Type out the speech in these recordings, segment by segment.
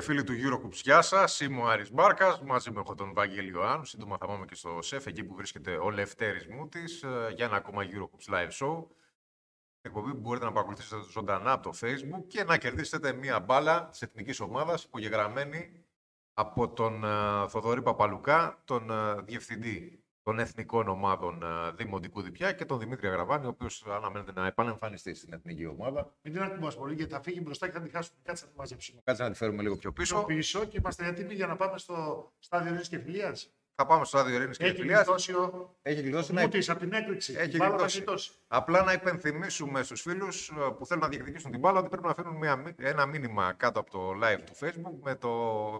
Φίλε και φίλοι του Eurocoups, γεια σας. Είμαι ο Άρης Μπάρκας. Μαζί με έχω τον Βαγγέλη Ιωάννου. Σύντομα θα πάμε και στο ΣΕΦ, εκεί που βρίσκεται ο Λευτέρης Μούτης, για ένα ακόμα Eurocoups live show. Εκπομπή που μπορείτε να παρακολουθήσετε ζωντανά από το Facebook και να κερδίσετε μία μπάλα της εθνικής ομάδας υπογεγραμμένη από τον uh, Θοδωρή Παπαλουκά, τον uh, διευθυντή των εθνικών ομάδων uh, Δημοτικού Διπιά και τον Δημήτρη Αγραβάνη, ο οποίος αναμένεται να επανεμφανιστεί στην εθνική ομάδα. Μην την ακούμε πολύ, γιατί θα φύγει μπροστά και θα την χάσουμε. Κάτσε να τη μαζέψουμε. Κάτσε να τη φέρουμε λίγο πιο πίσω. Πιο πίσω και είμαστε έτοιμοι για να πάμε στο στάδιο Ειρήνης και Φιλίας. Θα πάμε στο στάδιο Ειρήνης και Έχει Φιλίας. γλιτώσει ο Έχει γλιτώσει να Μούτης από την έκρηξη. Έχει Μπάλα θα γλιτώσει. γλιτώσει. Απλά να υπενθυμίσουμε στους φίλους ε, που θέλουν να διεκδικήσουν την μπάλα ότι πρέπει να αφήνουν μια, μι- ένα μήνυμα κάτω από το live του Facebook με, το,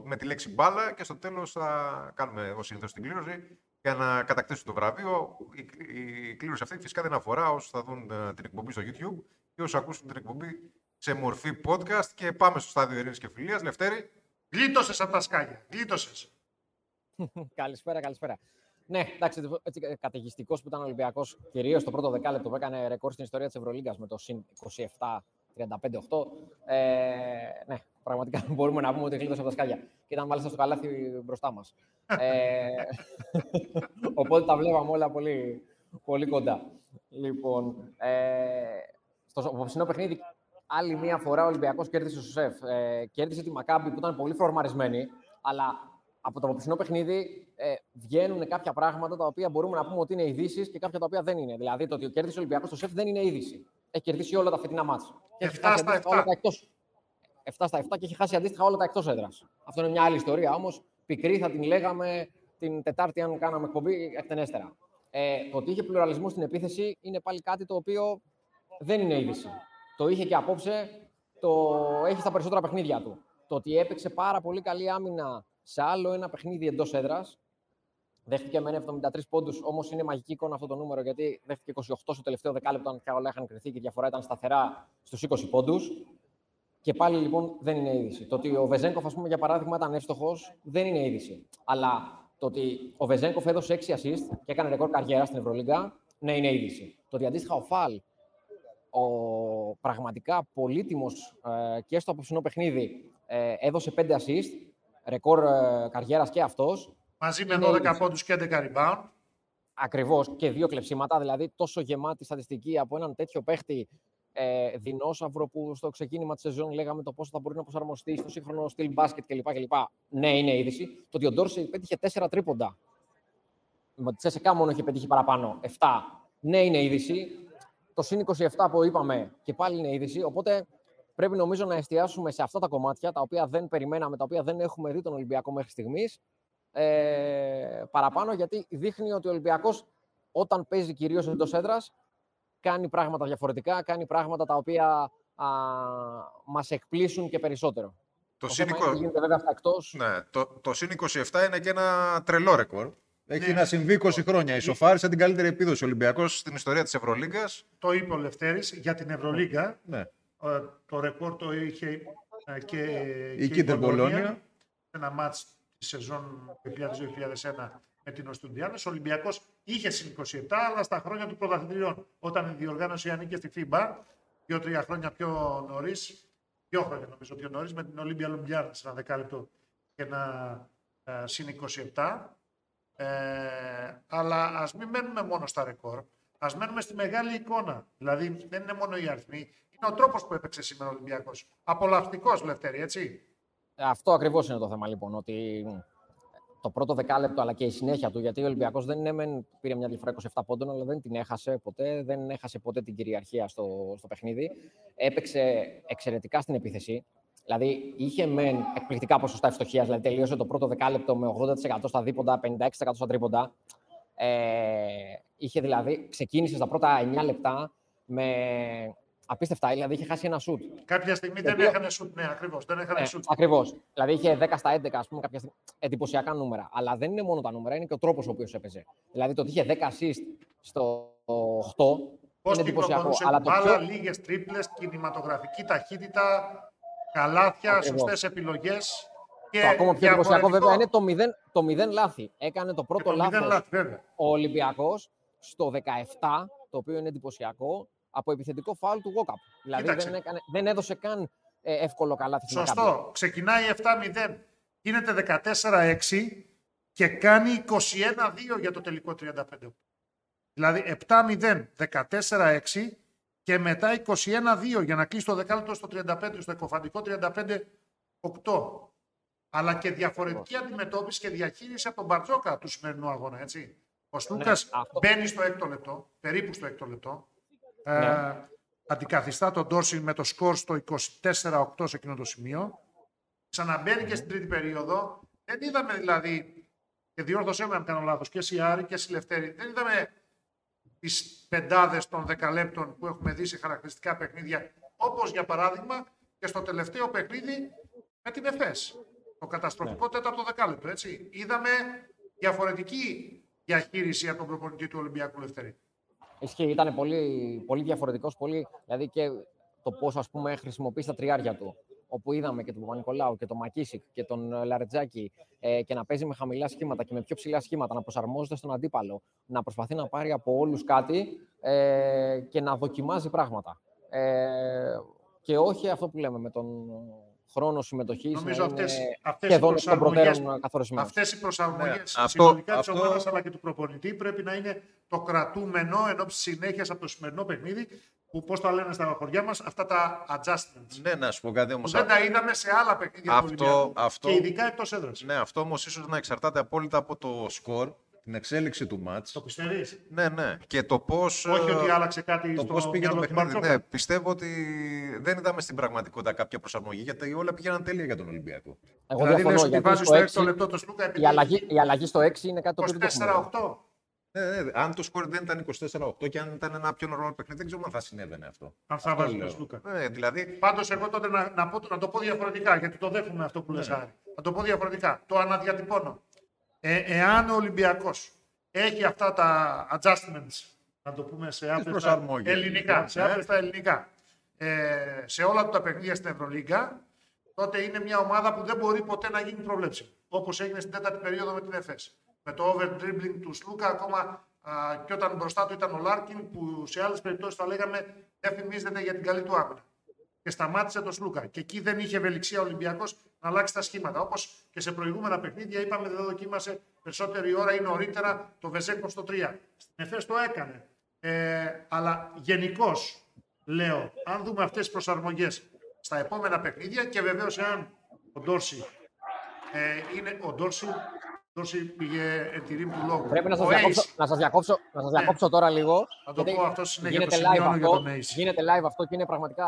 με τη λέξη μπάλα και στο τέλος θα κάνουμε ως συνήθως την κλήρωση για να κατακτήσουν το βραβείο. Η, η κλήρωση αυτή φυσικά δεν αφορά όσους θα δουν ε, την εκπομπή στο YouTube και όσους ακούσουν την εκπομπή σε μορφή podcast και πάμε στο στάδιο Ειρήνης και Φιλίας. Λευτέρη, Γλίτωσες από τα σκάλια. Γλίτωσες. καλησπέρα, καλησπέρα. Ναι, εντάξει, έτσι καταιγιστικός που ήταν ο Ολυμπιακός, κυρίως το πρώτο δεκάλεπτο που έκανε ρεκόρ στην ιστορία της Ευρωλίγκας με το συν 27. 35-8. Ε, ναι, πραγματικά μπορούμε να πούμε ότι γλίτωσε από τα σκάλια. Και ήταν μάλιστα στο καλάθι μπροστά μας. ε, οπότε τα βλέπαμε όλα πολύ, πολύ κοντά. Λοιπόν, ε, στο απόψινό παιχνίδι, άλλη μία φορά ο Ολυμπιακός κέρδισε στο ΣΕΦ. Ε, κέρδισε τη Μακάμπη που ήταν πολύ φορμαρισμένη, αλλά από το απόψινό παιχνίδι ε, βγαίνουν κάποια πράγματα τα οποία μπορούμε να πούμε ότι είναι ειδήσεις και κάποια τα οποία δεν είναι. Δηλαδή, το ότι κέρδισε ο Ολυμπιακός στο ΣΕΦ δεν είναι είδηση. Έχει κερδίσει όλα τα φετινά μάτια. Και έχει 7 χάσει στα αντίστοιχα 7. όλα τα εκτός. 7 στα 7 και έχει χάσει αντίστοιχα όλα τα εκτός έδρας. Αυτό είναι μια άλλη ιστορία. Όμως, πικρή θα την λέγαμε την Τετάρτη, αν κάναμε εκπομπή εκτενέστερα. Ε, το ότι είχε πλουραλισμό στην επίθεση είναι πάλι κάτι το οποίο δεν είναι είδηση. Το είχε και απόψε, το έχει στα περισσότερα παιχνίδια του. Το ότι έπαιξε πάρα πολύ καλή άμυνα σε άλλο ένα παιχνίδι εντός έδρας. Δέχτηκε με 73 πόντους, όμως είναι μαγική εικόνα αυτό το νούμερο γιατί δέχτηκε 28 στο τελευταίο δεκάλεπτο, αν πια όλα είχαν κρυθεί και η διαφορά ήταν σταθερά στους 20 πόντους. Και πάλι λοιπόν δεν είναι είδηση. Το ότι ο Βεζέγκοφ, ας πούμε, για παράδειγμα, ήταν εύστοχος, δεν είναι είδηση. Αλλά το ότι ο Βεζέγκοφ έδωσε 6 assist και έκανε ρεκόρ καριέρα στην Ευρωλίγκα, ναι, είναι είδηση. Το ότι αντίστοιχα ο Φαλ, ο πραγματικά πολύτιμος ε, και στο απόψινό παιχνίδι, ε, έδωσε 5 assist, ρεκόρ ε, καριέρας και αυτός. Μαζί με Είναι 12 είδηση. πόντους και 11 rebound. Ακριβώς και δύο κλεψίματα, δηλαδή τόσο γεμάτη στατιστική από έναν τέτοιο παίχτη ε, δεινόσαυρο που στο ξεκίνημα της σεζόν λέγαμε το πόσο θα μπορεί να προσαρμοστεί στο σύγχρονο στυλ μπάσκετ κλπ. κλπ. Ναι, είναι είδηση. Το ότι ο Ντόρσεϊ πέτυχε 4 τρίποντα. Με τη Τσέσεκα μόνο είχε πετύχει παραπάνω. 7. Ναι, είναι είδηση. Το συν 27 που είπαμε και πάλι είναι είδηση. Οπότε πρέπει νομίζω να εστιάσουμε σε αυτά τα κομμάτια τα οποία δεν περιμέναμε, τα οποία δεν έχουμε δει τον Ολυμπιακό μέχρι στιγμής. Ε, παραπάνω γιατί δείχνει ότι ο Ολυμπιακός όταν παίζει κυρίως εντός έδρας κάνει πράγματα διαφορετικά, κάνει πράγματα τα οποία α, μας εκπλήσουν και περισσότερο. το Το συν θέμα είναι τι γίνεται βέβαια στα εκτός. ναι, το, το συν 27 είναι και ένα τρελό ρεκόρ. Έχει Ναι. να συμβεί 20 χρόνια. Ισοφάρισε την καλύτερη επίδοση ο Ολυμπιακός στην ιστορία της Ευρωλίγκας. Το είπε ο Λευτέρης για την Ευρωλίγκα. Ναι. Ε, Το ρεκόρ το είχε ε, και, Η και Κίντερ Μπολόνια. σε ένα μάτς τη σεζόν 2000-2001 με την Οστουντιάνος. Ο Ολυμπιακός είχε συν 27, αλλά στα χρόνια του πρωταθλητριών, όταν η διοργάνωση ανήκε στη FIBA, δύο-τρία χρόνια πιο νωρίς, δύο χρόνια νομίζω πιο νωρίς, με την Ολύμπια Λουμπιάννα σε ένα δεκάλεπτο και ένα ε, συν 27. Ε, αλλά ας μην μένουμε μόνο στα ρεκόρ. Ας μένουμε στη μεγάλη εικόνα. Δηλαδή δεν είναι μόνο οι αριθμοί. Είναι ο τρόπος που έπαιξε σήμερα ο Ολυμπιακός. Απολαυστικός, Λευτέρη, έτσι. Αυτό ακριβώς είναι το θέμα λοιπόν, ότι το πρώτο δεκάλεπτο αλλά και η συνέχεια του, γιατί ο Ολυμπιακός δεν είναι, μεν πήρε μια διαφορά 27 πόντων, αλλά δεν την έχασε ποτέ, δεν έχασε ποτέ την κυριαρχία στο, στο παιχνίδι. Έπαιξε εξαιρετικά στην επίθεση. Δηλαδή είχε μεν εκπληκτικά ποσοστά ευστοχίας, δηλαδή τελείωσε το πρώτο δεκάλεπτο με 80% στα δίποντα, 56% στα τρίποντα. Ε, είχε δηλαδή, ξεκίνησε στα πρώτα 9 λεπτά με απίστευτα, δηλαδή είχε χάσει ένα σουτ. Κάποια στιγμή δεν οποίο- έχανε σουτ. Ναι, ακριβώς. Δεν έχανε Ε, σουτ. Ακριβώς. Δηλαδή είχε 10 στα 11, ας πούμε, κάποια στιγμή. Εντυπωσιακά νούμερα. Αλλά δεν είναι μόνο τα νούμερα, είναι και ο τρόπος ο οποίος έπαιζε. Δηλαδή το ότι είχε 10 assist στο 8 Πώς είναι εντυπωσιακό. κυκλοφορούσε Αλλά την το μπάλα, πιο... λίγες τρίπλες, κινηματογραφική ταχύτητα, καλάθια, Ακριβώς. σωστές επιλογές. Και Το ακόμα πιο εντυπωσιακό διαφορετικό- βέβαια είναι το 0, το 0 λάθη. Έκανε το και πρώτο το μηδέν λάθος λάθη, βέβαια. ο Ολυμπιακός στο 17, το οποίο είναι εντυπωσιακό, από επιθετικό φάουλ του Walkup. Δηλαδή Κοίταξε. δεν, έκανε, δεν έδωσε καν ε, εύκολο καλάθι. στην Μακάμπι. Σωστό. Ξεκινάει 7-0. Γίνεται 14-6 και κάνει 21-2 για το τελικό 35. Δηλαδή 7-0, 14-6 και μετά 21-2 για να κλείσει το δεκάλεπτο στο 35, στο εκοφαντικό 35-8. Αλλά και διαφορετική αντιμετώπιση και διαχείριση από τον Μπαρτζόκα του σημερινού αγώνα. Έτσι. Ο Σλούκα αυτό- μπαίνει στο έκτο λεπτό, περίπου στο έκτο λεπτό. Ναι. Ε, αντικαθιστά τον Ντόρσιν με το σκορ στο 24-8 σε εκείνο το σημείο. Ξαναμπαίνει και στην τρίτη περίοδο. Δεν είδαμε δηλαδή, και διόρθωσέ με αν κάνω λάθος, και εσύ Άρη και εσύ Λευτέρη, δεν είδαμε τις πεντάδες των δεκαλέπτων που έχουμε δει σε χαρακτηριστικά παιχνίδια, όπως για παράδειγμα και στο τελευταίο παιχνίδι με την ΕΦΕΣ. Το καταστροφικό τέταρτο δεκάλεπτο, έτσι. Είδαμε διαφορετική διαχείριση από τον προπονητή του Ολυμπιακού Λευτέρη. Ισχύει, ήταν πολύ, πολύ διαφορετικός. Πολύ, δηλαδή και το πώ χρησιμοποιείς τα τριάρια του. Όπου είδαμε και τον Παπα-Νικολάου και τον Μακίσικ και τον ε, Λαρετζάκη ε, και να παίζει με χαμηλά σχήματα και με πιο ψηλά σχήματα, να προσαρμόζεται στον αντίπαλο, να προσπαθεί να πάρει από όλους κάτι ε, και να δοκιμάζει πράγματα. Ε, και όχι αυτό που λέμε με τον χρόνος συμμετοχής. Νομίζω αυτές, αυτές οι σχεδόν εκ των προσαρμογές, προτέρων καθορισμένες. αυτές οι προσαρμογές Ναι, αυτό- συνολικά της αυτό- ομάδας αλλά και του προπονητή πρέπει να είναι το κρατούμενο εν ώψη συνέχειας από το σημερινό παιχνίδι που πώς τα λένε στα χωριά μας αυτά τα adjustments. Ναι, να σου πω κάτι Που όμως. δεν τα είδαμε σε άλλα παιχνίδια του Αυτό- Ολυμπιακού αυτό- και ειδικά εκτός έδρας. Ναι, αυτό όμως ίσως να εξαρτάται απόλυτα από το σκορ, την εξέλιξη του μάτς. Το πιστεύεις; Ναι, ναι. Και το πώς. Όχι ότι άλλαξε κάτι Το στο πώς πήγε το μυαλό του παιχνίδι. Μπαρτζόκα. Ναι, πιστεύω ότι δεν είδαμε στην πραγματικότητα κάποια προσαρμογή γιατί όλα πήγαιναν τέλεια για τον Ολυμπιακό. Εγώ Δηλαδή διαφωνώ, λες ότι γιατί βάζεις στο στο έκτο 6 λεπτό το Σλούκα επειδή η αλλαγή, η αλλαγή στο 6 είναι κάτι το οποίο δεν το έχουμε. 24-8. Ναι, ναι, αν το σκορ δεν ήταν 24-8 και αν ήταν ένα πιο νορμάλ παιχνίδι, δεν ξέρω αν θα συνέβαινε αυτό. Αν θα Αυτό βάζει λέω. το Σλούκα. Ναι, δηλαδή. Πάντως, εγώ τότε να, να, πω, να το πω διαφορετικά, γιατί το δέχομαι αυτό που λες, Άρη. Να το πω διαφορετικά. Το αναδιατυπώνω. Ε, εάν ο Ολυμπιακός έχει αυτά τα adjustments, να το πούμε σε adjustments προσαρμογές, ελληνικά, σε ναι. άπλεστα ελληνικά, ε, σε όλα του τα παιχνίδια στην Ευρωλίγκα, τότε είναι μια ομάδα που δεν μπορεί ποτέ να γίνει προβλέψιμη. Όπως έγινε στην τέταρτη περίοδο με την ΕΦΕΣ. Με το over dribbling του Σλούκα, ακόμα α, και όταν μπροστά του ήταν ο Λάρκιν, που σε άλλες περιπτώσεις θα λέγαμε δεν φημίζεται για την καλή του άμυνα και σταμάτησε τον Σλούκα. Και εκεί δεν είχε ευελιξία ο Ολυμπιακός να αλλάξει τα σχήματα. Όπως και σε προηγούμενα παιχνίδια είπαμε δεν δοκίμασε περισσότερη ώρα ή νωρίτερα το Βεζένκοφ στο 3. Στην ΕΦΕΣ το έκανε. Ε, αλλά γενικώς λέω, αν δούμε αυτές τις προσαρμογές στα επόμενα παιχνίδια και βεβαίως εάν ο Ντόρση ε, είναι ο Ντόρση. Ο Ντόρση πήγε ετηρήμ του λόγου. Πρέπει να σας Ο διακόψω, Ace, να σας διακόψω, να σας διακόψω τώρα λίγο. Θα το γιατί πω αυτό συνέχεια, γίνεται το live, σημειώνω για αυτό, τον Ace. γίνεται live αυτό και είναι πραγματικά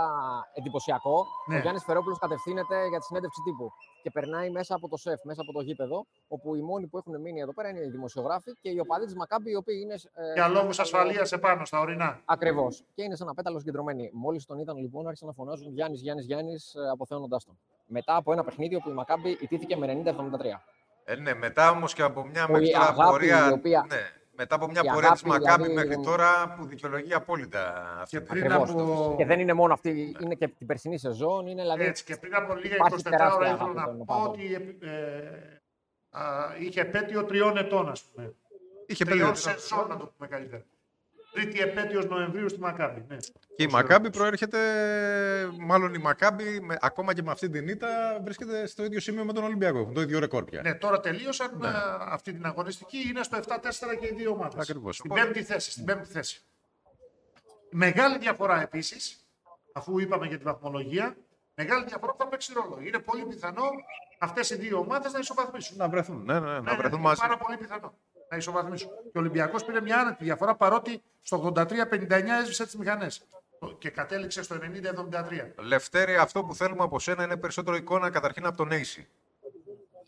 εντυπωσιακό. Ναι. Ο Γιάννης Φερόπουλος κατευθύνεται για τη συνέντευξη τύπου και περνάει μέσα από το σεφ, μέσα από το γήπεδο, όπου οι μόνοι που έχουν μείνει εδώ πέρα είναι οι δημοσιογράφοι και οι οπαδοί της Μακάμπη, οι οποίοι είναι... ε, Για λόγους ασφαλείας επάνω στα ορεινά. Ακριβώς. Και είναι σαν ένα πέταλο συγκεντρωμένοι. Μόλις τον είδαν λοιπόν, άρχισαν να φωνάζουν Γιάννης, Γιάννης, Γιάννης, αποθέωνοντάς τον. Μετά από ένα παιχνίδι όπου η Μακάμπη ιτήθηκε με 90-73. Ε, ναι, μετά όμως και από μια Που μέχρι η τώρα αγάπη πορεία. η οποία- Ναι, μετά από μια η πορεία της αγάπη, Μακάμπη δηλαδή, μέχρι τώρα που δικαιολογεί απόλυτα αυτή Και την πριν Ακριβώς. από- Και δεν είναι μόνο αυτή, είναι και την περσινή σεζόν. Είναι δηλαδή. Έτσι, και πριν από λίγα Υπάρχει 24 τεράστια ώρα αγάπη ήθελα να των πω οπαδών. ότι ε, α, είχε επέτειο τριών ετών, ας πούμε. Είχε Τριών παιδί. σεζόν, να το πούμε καλύτερα. Τρίτη επέτειος Νοεμβρίου στη Μακάμπη. Ναι. Και η Ως Μακάμπη Ευρωπαίος. προέρχεται, μάλλον η Μακάμπη, με, ακόμα και με αυτή την ήττα, βρίσκεται στο ίδιο σημείο με τον Ολυμπιακό. Έχουν το ίδιο ρεκόρ πια. Ναι, τώρα τελείωσαν ε, αυτή την αγωνιστική. Είναι στο 7-4 και οι δύο ομάδες. Ακριβώς. Στην Οπότε- πέμπτη θέση. Στην πέμπτη θέση. Μεγάλη διαφορά επίσης, αφού είπαμε για τη βαθμολογία, μεγάλη διαφορά που θα παίξει ρόλο. Είναι πολύ πιθανό αυτές οι δύο ομάδες να ισοβαθμίσουν. Να βρεθούν, ναι, ναι, ναι, Ναι, να ναι, βρεθούν είναι μαζί. Πάρα πολύ πιθανό να ισοβαθμίσουν. Και ο Ολυμπιακός πήρε μια άνετη διαφορά παρότι στο 83-59 έσβησε τις μηχανές. Και κατέληξε στο 90-73. Λευτέρη, αυτό που θέλουμε από σένα είναι περισσότερο εικόνα καταρχήν από τον Ace.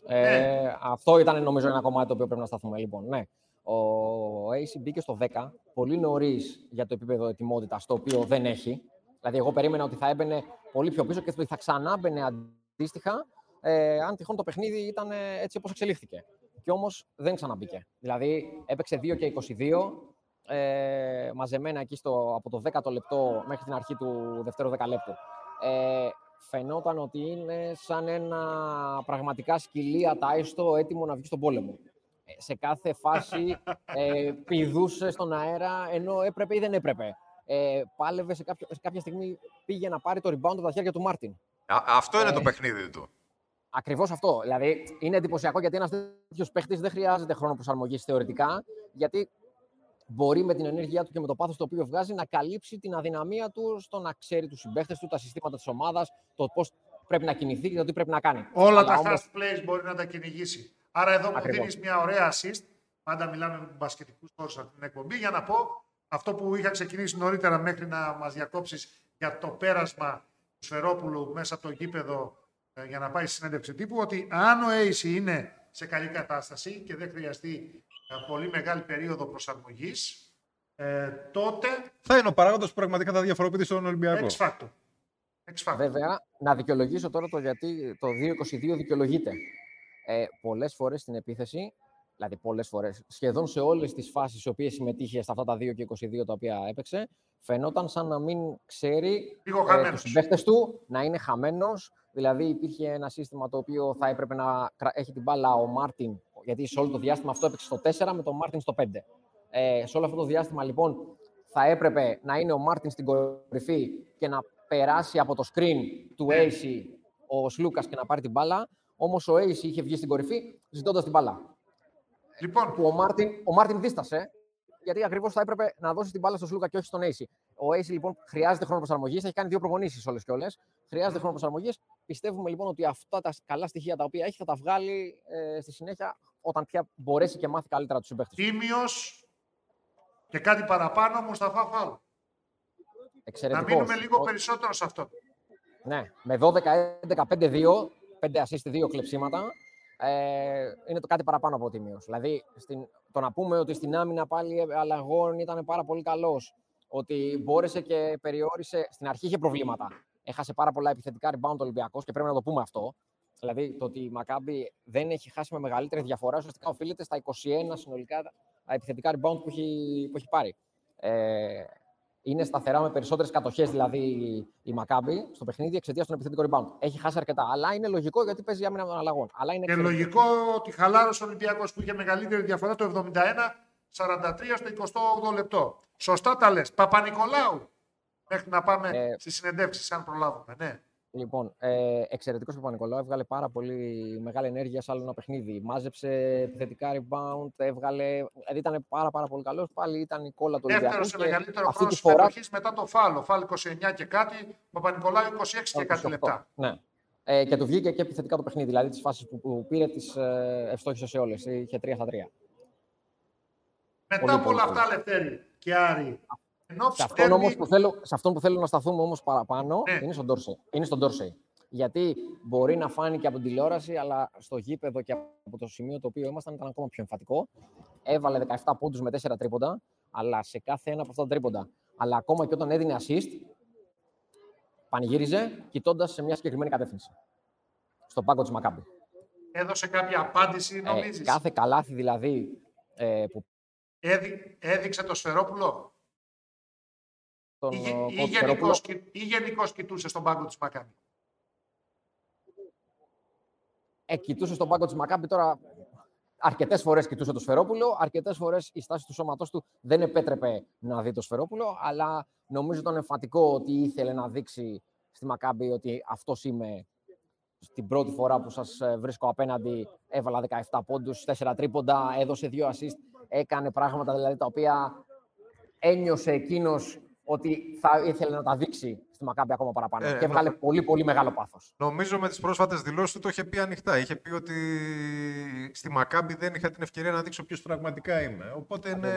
Ε, Ναι. Αυτό ήταν νομίζω ένα κομμάτι το οποίο πρέπει να σταθούμε. Λοιπόν, ναι. Ο AC μπήκε στο 10 πολύ νωρίς για το επίπεδο ετοιμότητας το οποίο δεν έχει. Δηλαδή, εγώ περίμενα ότι θα έμπαινε πολύ πιο πίσω και ότι θα ξανά μπαινε αντίστοιχα ε, αν τυχόν το παιχνίδι ήταν ε, έτσι όπως εξελίχθηκε. Και όμως δεν ξαναμπήκε. Δηλαδή, έπαιξε 2 και 22 ε, μαζεμένα εκεί στο, από το 10ο λεπτό μέχρι την αρχή του δευτέρου δεκαλέπτου. Ε, φαινόταν ότι είναι σαν ένα πραγματικά σκυλί ατάιστο έτοιμο να βγει στον πόλεμο. Ε, σε κάθε φάση ε, πηδούσε στον αέρα ενώ έπρεπε ή δεν έπρεπε. Ε, πάλευε σε, κάποιο, σε κάποια στιγμή πήγε να πάρει το rebound από τα χέρια του Μάρτιν. Α, αυτό είναι Ε, το παιχνίδι του. Ακριβώς αυτό. Δηλαδή είναι εντυπωσιακό γιατί ένας τέτοιος παίχτης δεν χρειάζεται χρόνο προσαρμογής θεωρητικά, γιατί μπορεί με την ενέργειά του και με το πάθος το οποίο βγάζει να καλύψει την αδυναμία του στο να ξέρει τους συμπαίχτες του, τα συστήματα της ομάδας, το πώς πρέπει να κινηθεί και το τι πρέπει να κάνει. Όλα Αλλά τα όμως- fast plays μπορεί να τα κυνηγήσει. Άρα εδώ μου Ακριβώς. δίνεις μια ωραία assist. Πάντα μιλάμε με του μπασκετικούς χώρου σε αυτή την εκπομπή για να πω αυτό που είχα ξεκινήσει νωρίτερα μέχρι να μας διακόψεις για το πέρασμα του Σφερόπουλου μέσα από το γήπεδο ε, για να πάει στη συνέντευξη τύπου. Ότι αν ο Ace είναι σε καλή κατάσταση και δεν χρειαστεί ε, πολύ μεγάλη περίοδο προσαρμογής, ε, τότε Θα είναι ο παράγοντας που πραγματικά θα διαφοροποιήσει τον Ολυμπιακό. X factor. X factor. Βέβαια, να δικαιολογήσω τώρα το γιατί το 2-22 δικαιολογείται. Ε, πολλές φορές στην επίθεση, δηλαδή πολλές φορές, σχεδόν σε όλες τις φάσεις στι οποίες συμμετείχε στα αυτά τα 2 και 22 τα οποία έπαιξε, φαινόταν σαν να μην ξέρει Λίγο ε, χαμένος. τους συμπαίχτες του, να είναι χαμένος. Δηλαδή υπήρχε ένα σύστημα το οποίο θα έπρεπε να κρα- έχει την μπάλα ο Μάρτιν, γιατί σε όλο το διάστημα αυτό έπαιξε στο 4 με τον Μάρτιν στο 5. Ε, σε όλο αυτό το διάστημα λοιπόν θα έπρεπε να είναι ο Μάρτιν στην κορυφή και να περάσει από το screen του Ναι. Acy ο Σλούκα και να πάρει την μπάλα. Όμως ο Acy είχε βγει στην κορυφή ζητώντας την μπάλα. Λοιπόν, Που ο Μάρτιν, ο Μάρτιν δίστασε, γιατί ακριβώς θα έπρεπε να δώσει την μπάλα στον Σλούκα και όχι στον Acy. Ο Acy λοιπόν χρειάζεται χρόνο προσαρμογής, έχει κάνει δύο προπονήσεις όλες και όλες. Χρειάζεται χρόνο προσαρμογής. Πιστεύουμε λοιπόν ότι αυτά τα καλά στοιχεία τα οποία έχει θα τα βγάλει ε, στη συνέχεια όταν πια μπορέσει και μάθει καλύτερα τους συμπαίχτες. τίμιος και κάτι παραπάνω, Μουσταφά Φάλ. Να Εξαιρετικός. μείνουμε λίγο περισσότερο σε αυτό. Ναι, με 12-11-5-2, 5 assist, 2 κλεψίματα. Ε, είναι το κάτι παραπάνω από τίμιος. Δηλαδή, στην, το να πούμε ότι στην άμυνα πάλι αλλαγών ήταν πάρα πολύ καλός. Ότι μπόρεσε και περιόρισε. Στην αρχή είχε προβλήματα. Έχασε πάρα πολλά επιθετικά rebound ο Ολυμπιακός και πρέπει να το πούμε αυτό. Δηλαδή, το ότι η Μακάμπη δεν έχει χάσει με μεγαλύτερη διαφορά ουσιαστικά οφείλεται στα 21 συνολικά τα επιθετικά rebound που έχει, που έχει πάρει. Ε, είναι σταθερά με περισσότερες κατοχές δηλαδή η Μακάμπη στο παιχνίδι εξαιτίας των επιθετικών rebound. Έχει χάσει αρκετά. Αλλά είναι λογικό γιατί παίζει άμυνα των αλλαγών. Αλλά είναι Και εξαιρετικό. λογικό ότι χαλάρωσε ο Ολυμπιακός που είχε μεγαλύτερη διαφορά το 71-43 στο 28 λεπτό. Σωστά τα λες. Παπα-Νικολάου. Μέχρι να πάμε Ε, στις συνεντεύξεις, αν προλάβουμε. Ναι. Λοιπόν, ε, εξαιρετικός ο Παπα-Νικολάου. Έβγαλε πάρα πολύ μεγάλη ενέργεια σε άλλο ένα παιχνίδι. Μάζεψε επιθετικά rebound, έβγαλε. Δηλαδή ήταν πάρα, πάρα πολύ καλός. Πάλι ήταν η κόλλα του Δεύτερος Ολυμπιακού. σε και μεγαλύτερο αυτή χρόνο τη φορά συμμετοχή μετά το φάλο. Φάλ 29 και κάτι, Παπα-Νικολάου 26 και κάτι 28. λεπτά. Ναι. Ε, και του βγήκε και επιθετικά το παιχνίδι. Δηλαδή τις φάσεις που, που πήρε, τις ε, ευστόχησε σε όλες. Είχε 3 στα 3. Μετά Πολύ, από πολύ, όλα πολύ. αυτά, Λευτέρη και Άρη, ενώ Σε αυτόν, ψέρνει- όμως που θέλω, σε αυτόν που θέλω να σταθούμε όμως παραπάνω Ναι. είναι στον Dorsey. Είναι στον Dorsey. Γιατί μπορεί να φάνηκε από την τηλεόραση, αλλά στο γήπεδο και από το σημείο το οποίο ήμασταν ήταν ακόμα πιο εμφατικό. Έβαλε 17 πόντους με 4 τρίποντα, αλλά σε κάθε ένα από αυτά τα τρίποντα. Αλλά ακόμα και όταν έδινε assist, πανηγύριζε κοιτώντας σε μια συγκεκριμένη κατεύθυνση. Στον πάγκο της Μακάμπη. έδωσε κάποια απάντηση, Ε, νομίζεις; κάθε καλάθι δηλαδή ε, που Έδει- έδειξε το Σφερόπουλο τον ή, ε, γε- ή, coach Σερόπουλο- γενικώς, κοι- ή γενικώς κοιτούσε στον πάγκο της Μακάμπη. Ε, κοιτούσε στον πάγκο της Μακάμπη τώρα. Αρκετές φορές κοιτούσε το Σφερόπουλο, αρκετές φορές η στάση του σώματός του δεν επέτρεπε να δει το Σφερόπουλο, αλλά νομίζω ήταν εμφατικό ότι ήθελε να δείξει στη Μακάμπη ότι αυτός είμαι. Στην πρώτη φορά που σας βρίσκω απέναντι, έβαλα 17 πόντους, 4 τρίποντα, έδωσε 2 assist, έκανε πράγματα δηλαδή τα οποία ένιωσε εκείνος ότι θα ήθελε να τα δείξει στη Μακάμπη ακόμα παραπάνω. Ε, και έβγαλε νο- πολύ, πολύ μεγάλο πάθος. Νομίζω με τις πρόσφατες δηλώσεις του το είχε πει ανοιχτά. Είχε πει ότι στη Μακάμπη δεν είχα την ευκαιρία να δείξω ποιος πραγματικά είμαι. Οπότε είναι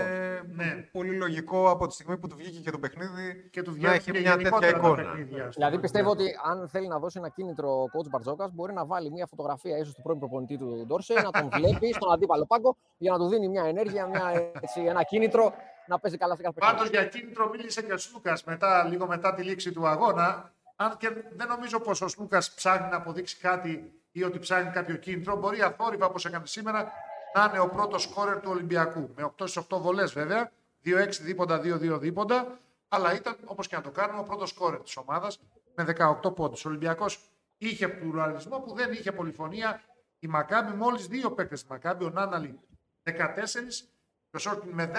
Ναι. πολύ λογικό από τη στιγμή που του βγήκε και το παιχνίδι Και του να βγαίνει έχει και μια τέτοια γενικότερα τα εικόνα. παιχνίδια στο Δηλαδή πιστεύω Ολυμπιακό. ότι αν θέλει να δώσει ένα κίνητρο ο coach Μπαρτζόκας, μπορεί να βάλει μια φωτογραφία ίσως του πρώην προπονητή του Ντόρσεϊ, να τον βλέπει στον αντίπαλο πάγκο για να του δίνει μια ενέργεια, μια, έτσι, ένα κίνητρο να παίζει καλά σε κάθε παιχνίδι. Πάντως για κίνητρο μίλησε και ο Σλούκας μετά, λίγο μετά τη λήξη του αγώνα. Αν και δεν νομίζω πως ο Σλούκας ψάχνει να αποδείξει κάτι ή ότι ψάχνει κάποιο κίνητρο, μπορεί αθόρυβα όπως έκανε σήμερα να είναι ο πρώτος σκόρερ του Ολυμπιακού. Με 8 στις 8 βολές βέβαια, 2-6 δίποντα, 2-2 δίποντα, αλλά ήταν όπως και να το κάνουμε ο πρώτος σκόρερ της ομάδας με 18 πόντους. Ο Ολυμπιακός είχε πλουραλισμό που δεν είχε πολυφωνία. Η Μακάμπη μόλις δύο παίκτες της Μακάμπη, ο Νάναλη 14 και ο Σόρκιν με 10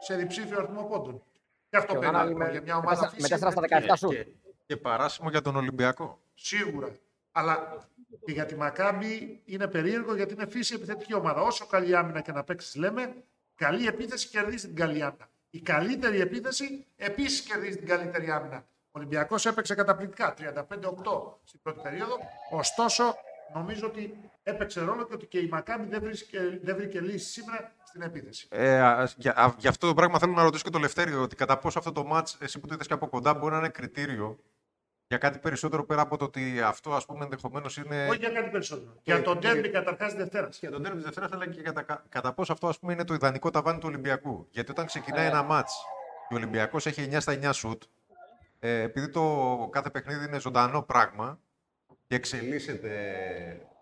σε διψήφιο αριθμό πόντων. Και αυτό Και ο παίρνει Νάναλη λοιπόν, με- για μια με ομάδα τέσσερα- με φύσης. 4 στα 17 σου. Και, και παράσημο για τον Ολυμπιακό. σίγουρα. Αλλά και για τη Μακάμπη είναι περίεργο γιατί είναι φύση επιθετική ομάδα. Όσο καλή άμυνα και να παίξεις, λέμε, καλή επίθεση κερδίζει την καλή άμυνα. Η καλύτερη επίθεση επίσης κερδίζει την καλύτερη άμυνα. Ο Ολυμπιακός έπαιξε καταπληκτικά, 35-8 στην πρώτη περίοδο. Ωστόσο, νομίζω ότι έπαιξε ρόλο και ότι και η Μακάμπη δεν, βρίσκε, δεν βρήκε λύση σήμερα στην επίθεση. Ε, ας, για, α, για αυτό το πράγμα θέλω να ρωτήσω και το Λευτέριο, ότι κατά πόσο αυτό το μάτς, εσύ που το είδες και από κοντά, μπορεί να είναι κριτήριο για κάτι περισσότερο πέρα από το ότι αυτό ας πούμε ενδεχομένως είναι. Όχι για κάτι περισσότερο. Και- για τον και- τέρμι καταρχάς Δευτέρας. Για τον τέρμι της Δευτέρας, αλλά και κατά, κατά πόσο αυτό ας πούμε, είναι το ιδανικό ταβάνι του Ολυμπιακού. Γιατί όταν ξεκινάει Ε. ένα μάτς και ο Ολυμπιακός έχει 9 στα 9 σουτ, ε, επειδή το κάθε παιχνίδι είναι ζωντανό πράγμα και εξελίσσεται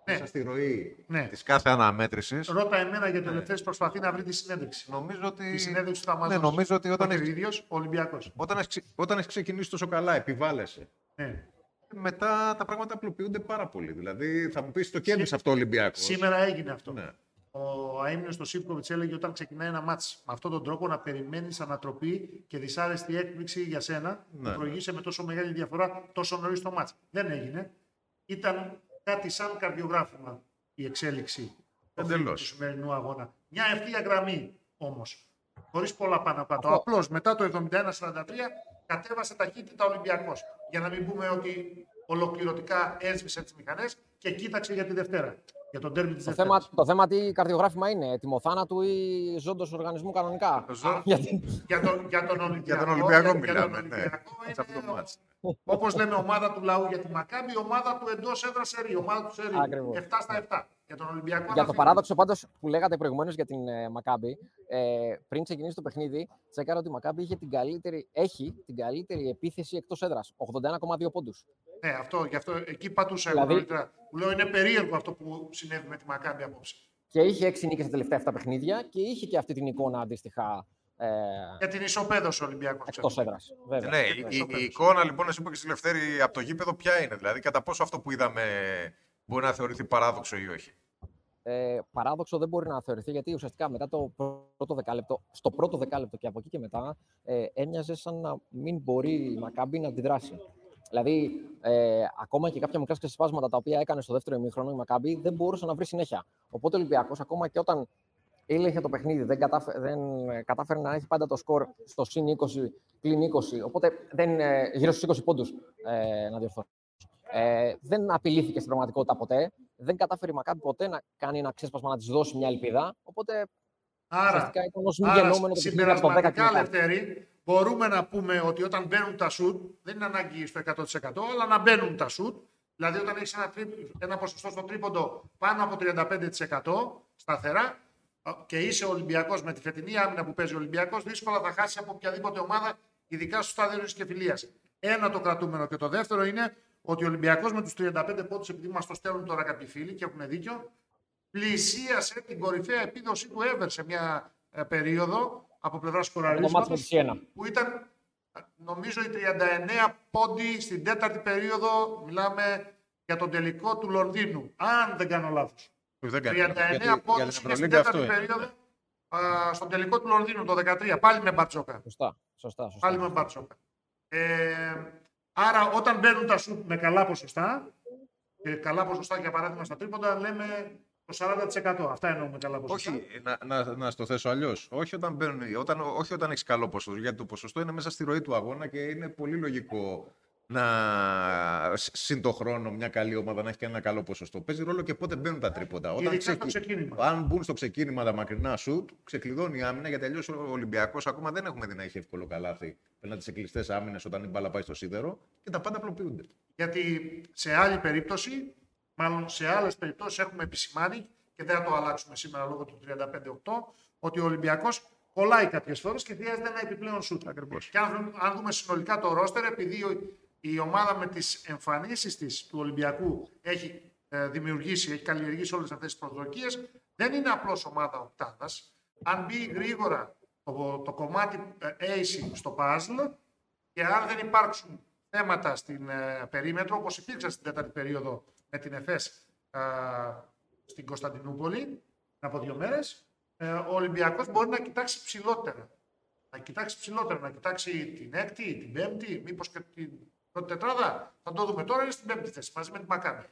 Ναι. μέσα στη ροή Ναι. της κάθε αναμέτρησης, Ρώτα εμένα γιατί ο Ελευθέρης προσπαθεί να βρει τη συνέντευξη. νομίζω ότι... Τη συνέντευξη του θα μας ναι, δώσει. νομίζω ότι όταν Ότι ο έχει, ίδιος ο Ολυμπιακός. όταν, έχεις, ξε- όταν έχεις ξεκινήσει τόσο καλά, επιβάλλεσαι. Ναι. Μετά τα πράγματα απλοποιούνται πάρα πολύ. Δηλαδή θα μου πεις το κέρδισε αυτό ο Ολυμπιακός. Σήμερα έγινε αυτό. Ναι. Ο αίμνιος στο Σίβκοβιτς έλεγε όταν ξεκινάει ένα μάτς με αυτόν τον τρόπο να περιμένεις ανατροπή και δυσάρεστη έκπληξη για σένα Ναι. που προηγείσαι με τόσο μεγάλη διαφορά τόσο νωρίς το μάτς. Δεν έγινε. Ήταν κάτι σαν καρδιογράφημα η εξέλιξη Εντελώς. του σημερινού αγώνα. Μια ευθεία γραμμή όμως. Χωρίς πολλά πάνω κάτω. Αυτό. Απλώς μετά το 71-43 κατέβασε ταχύτητα ο Ολυμπιακός. Για να μην πούμε ότι ολοκληρωτικά έσβησε τις μηχανές και κοίταξε για τη Δευτέρα. Για τον τέρμι της Το Δευτέρας. θέμα, το θέμα τι καρδιογράφημα είναι, έτοιμο θάνατου ή ζώντος οργανισμού κανονικά; Ζω- Γιατί Για τον, για τον Ολυμπιακό, τον Ολυμπιακό για- για μιλάμε, τον ναι. Ολυμπιακό Σε αυτό το είναι, μάτς. όπως λέμε, ομάδα του λαού για τη Μακάμπη, ομάδα του εντός έδρας σερή, ομάδα του σερή. Ακριβώς. 7 στα 7. Για τον Ολυμπιακό. Για το αναφύγει. παράδοξο πάντως που λέγατε προηγουμένως για την ε, Μακάμπη, ε, πριν ξεκινήσει το παιχνίδι, τσέκαρα ότι η Μακάμπη είχε την καλύτερη, έχει την καλύτερη επίθεση εκτός έδρας. 81,2 πόντους. Ναι, αυτό, γι' αυτό εκεί πατούσα Δηλαδή- εγώ νωρίτερα. Που λέω είναι περίεργο αυτό που συνέβη με τη Μακάμπη απόψε. Και είχε 6 νίκες στα τελευταία 7 παιχνίδια και είχε και αυτή την εικόνα αντίστοιχα ε, Για την ισοπαίδωση ο Ολυμπιακός. εκτός έδρας. Βέβαια. Ναι, η, η- η Σοπέδος. εικόνα λοιπόν, εσύ που έχεις Λευτέρη από το γήπεδο, ποια είναι. Δηλαδή, κατά πόσο αυτό που είδαμε μπορεί να θεωρηθεί παράδοξο ή όχι; ε, παράδοξο δεν μπορεί να θεωρηθεί γιατί ουσιαστικά μετά το πρώτο δεκάλεπτο, στο πρώτο δεκάλεπτο και από εκεί και μετά, ε, έμοιαζε σαν να μην μπορεί η Μακάμπη να αντιδράσει. Δηλαδή, ε, ακόμα και κάποια μικρά ξεσπάσματα τα οποία έκανε στο δεύτερο ημίχρονο η Μακάμπη δεν μπορούσε να βρει συνέχεια. Οπότε ο Ολυμπιακός, ακόμα και όταν ήλεγχε το παιχνίδι, δεν, κατάφε, δεν ε, κατάφερε να έχει πάντα το σκορ στο συν 20 πλην 20, οπότε δεν, ε, γύρω στους 20 πόντους ε, να διορθώσω. Ε, δεν απειλήθηκε στην πραγματικότητα ποτέ. Δεν κατάφερε η Μακάμπη ποτέ να κάνει ένα ξέσπασμα να της δώσει μια ελπίδα. Οπότε Άρα, ουσιαστικά ήταν ως μη άρα γεννόμενο το παιχνίδι από το 10 και συμπερασματικά, μετά. Λευτέρη, μπορούμε να πούμε ότι όταν μπαίνουν τα σουτ, δεν είναι ανάγκη στο 100%, αλλά να μπαίνουν τα σουτ. Δηλαδή, όταν έχεις ένα, τρίπ- ένα ποσοστό στο τρίποντο πάνω από 35% σταθερά α, και είσαι Ολυμπιακός με τη φετινή άμυνα που παίζει ο Ολυμπιακός, δύσκολα θα χάσει από οποιαδήποτε ομάδα, ειδικά στους στάδιο και φιλία. Ένα το κρατούμενο. Και το δεύτερο είναι ότι ο Ολυμπιακός με τους 35 πόντους, επειδή μας το στέλνουν τώρα κάποιοι φίλοι και έχουν δίκιο, πλησίασε την κορυφαία επίδοση του ever σε μια ε, περίοδο από πλευράς Το μάτι με σκοραρίσματος τη Σιένα. που ήταν ε, νομίζω οι 39 πόντι στην τέταρτη περίοδο. Μιλάμε για τον τελικό του Λονδίνου, αν δεν κάνω λάθος. Όχι, δεν 39 Γιατί για πόντους την είναι στην Ευρωλίγκα αυτό τέταρτη είναι. περίοδο α, στον τελικό του Λονδίνου το 13, πάλι με Μπαρτσόκα. Σωστά. Σωστά, σωστά. Πάλι με Μπαρτσόκα. Ε, άρα όταν μπαίνουν τα σουτ με καλά ποσοστά, και καλά ποσοστά για παράδειγμα στα τρίποντα, λέμε το 40%. Αυτά εννοούμε καλά ποσοστά. Όχι, να, να, να στο θέσω αλλιώς. Όχι όταν, μπαίνουν, όταν, όχι όταν έχεις καλό ποσοστό. Γιατί το ποσοστό είναι μέσα στη ροή του αγώνα και είναι πολύ λογικό να σ- συν το χρόνο μια καλή ομάδα να έχει και ένα καλό ποσοστό. Παίζει ρόλο και πότε μπαίνουν τα τρίποντα. Όταν Ειδικά στο ξεκι- ξεκίνημα. Αν μπουν στο ξεκίνημα τα μακρινά σουτ, ξεκλειδώνει η άμυνα γιατί αλλιώς ο Ολυμπιακός ακόμα δεν έχουμε δει να έχει εύκολο καλάθι. Πέρνατε σε κλειστές άμυνες όταν η μπάλα πάει στο σίδερο και τα πάντα απλοποιούνται. Γιατί σε άλλη περίπτωση, μάλλον σε άλλες περιπτώσεις έχουμε επισημάνει και δεν θα το αλλάξουμε σήμερα λόγω του 35-8, ότι ο Ολυμπιακός κολλάει κάποιες φορές και χρειάζεται ένα επιπλέον σούτ. Ακριβώς. Και αν, αν δούμε συνολικά το ρόστερ, επειδή ο- η ομάδα με τις εμφανίσεις της του Ολυμπιακού έχει ε, δημιουργήσει, έχει καλλιεργήσει όλες αυτές τις προσδοκίες, δεν είναι απλώς ομάδα οκτάδας. Αν μπει γρήγορα το, το κομμάτι ε, AC στο puzzle, και αν δεν υπάρξουν θέματα στην ε, περίμετρο, όπως υπήρξαν στην τέταρτη περίοδο με την ΕΦΕΣ ε, στην Κωνσταντινούπολη, πριν από δύο μέρες, ε, ο Ολυμπιακός μπορεί να κοιτάξει ψηλότερα. Να κοιτάξει ψηλότερα, να κοιτάξει την έκτη, την πέμπτη, μήπως και την Το τετράδα θα το δούμε τώρα, είναι στην πέμπτη θέση μαζί με τη Μακάμπη.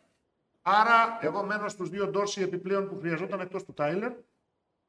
Άρα, εγώ μένω στους δύο Ντόρσι επιπλέον που χρειαζόταν εκτός του Τάιλερ.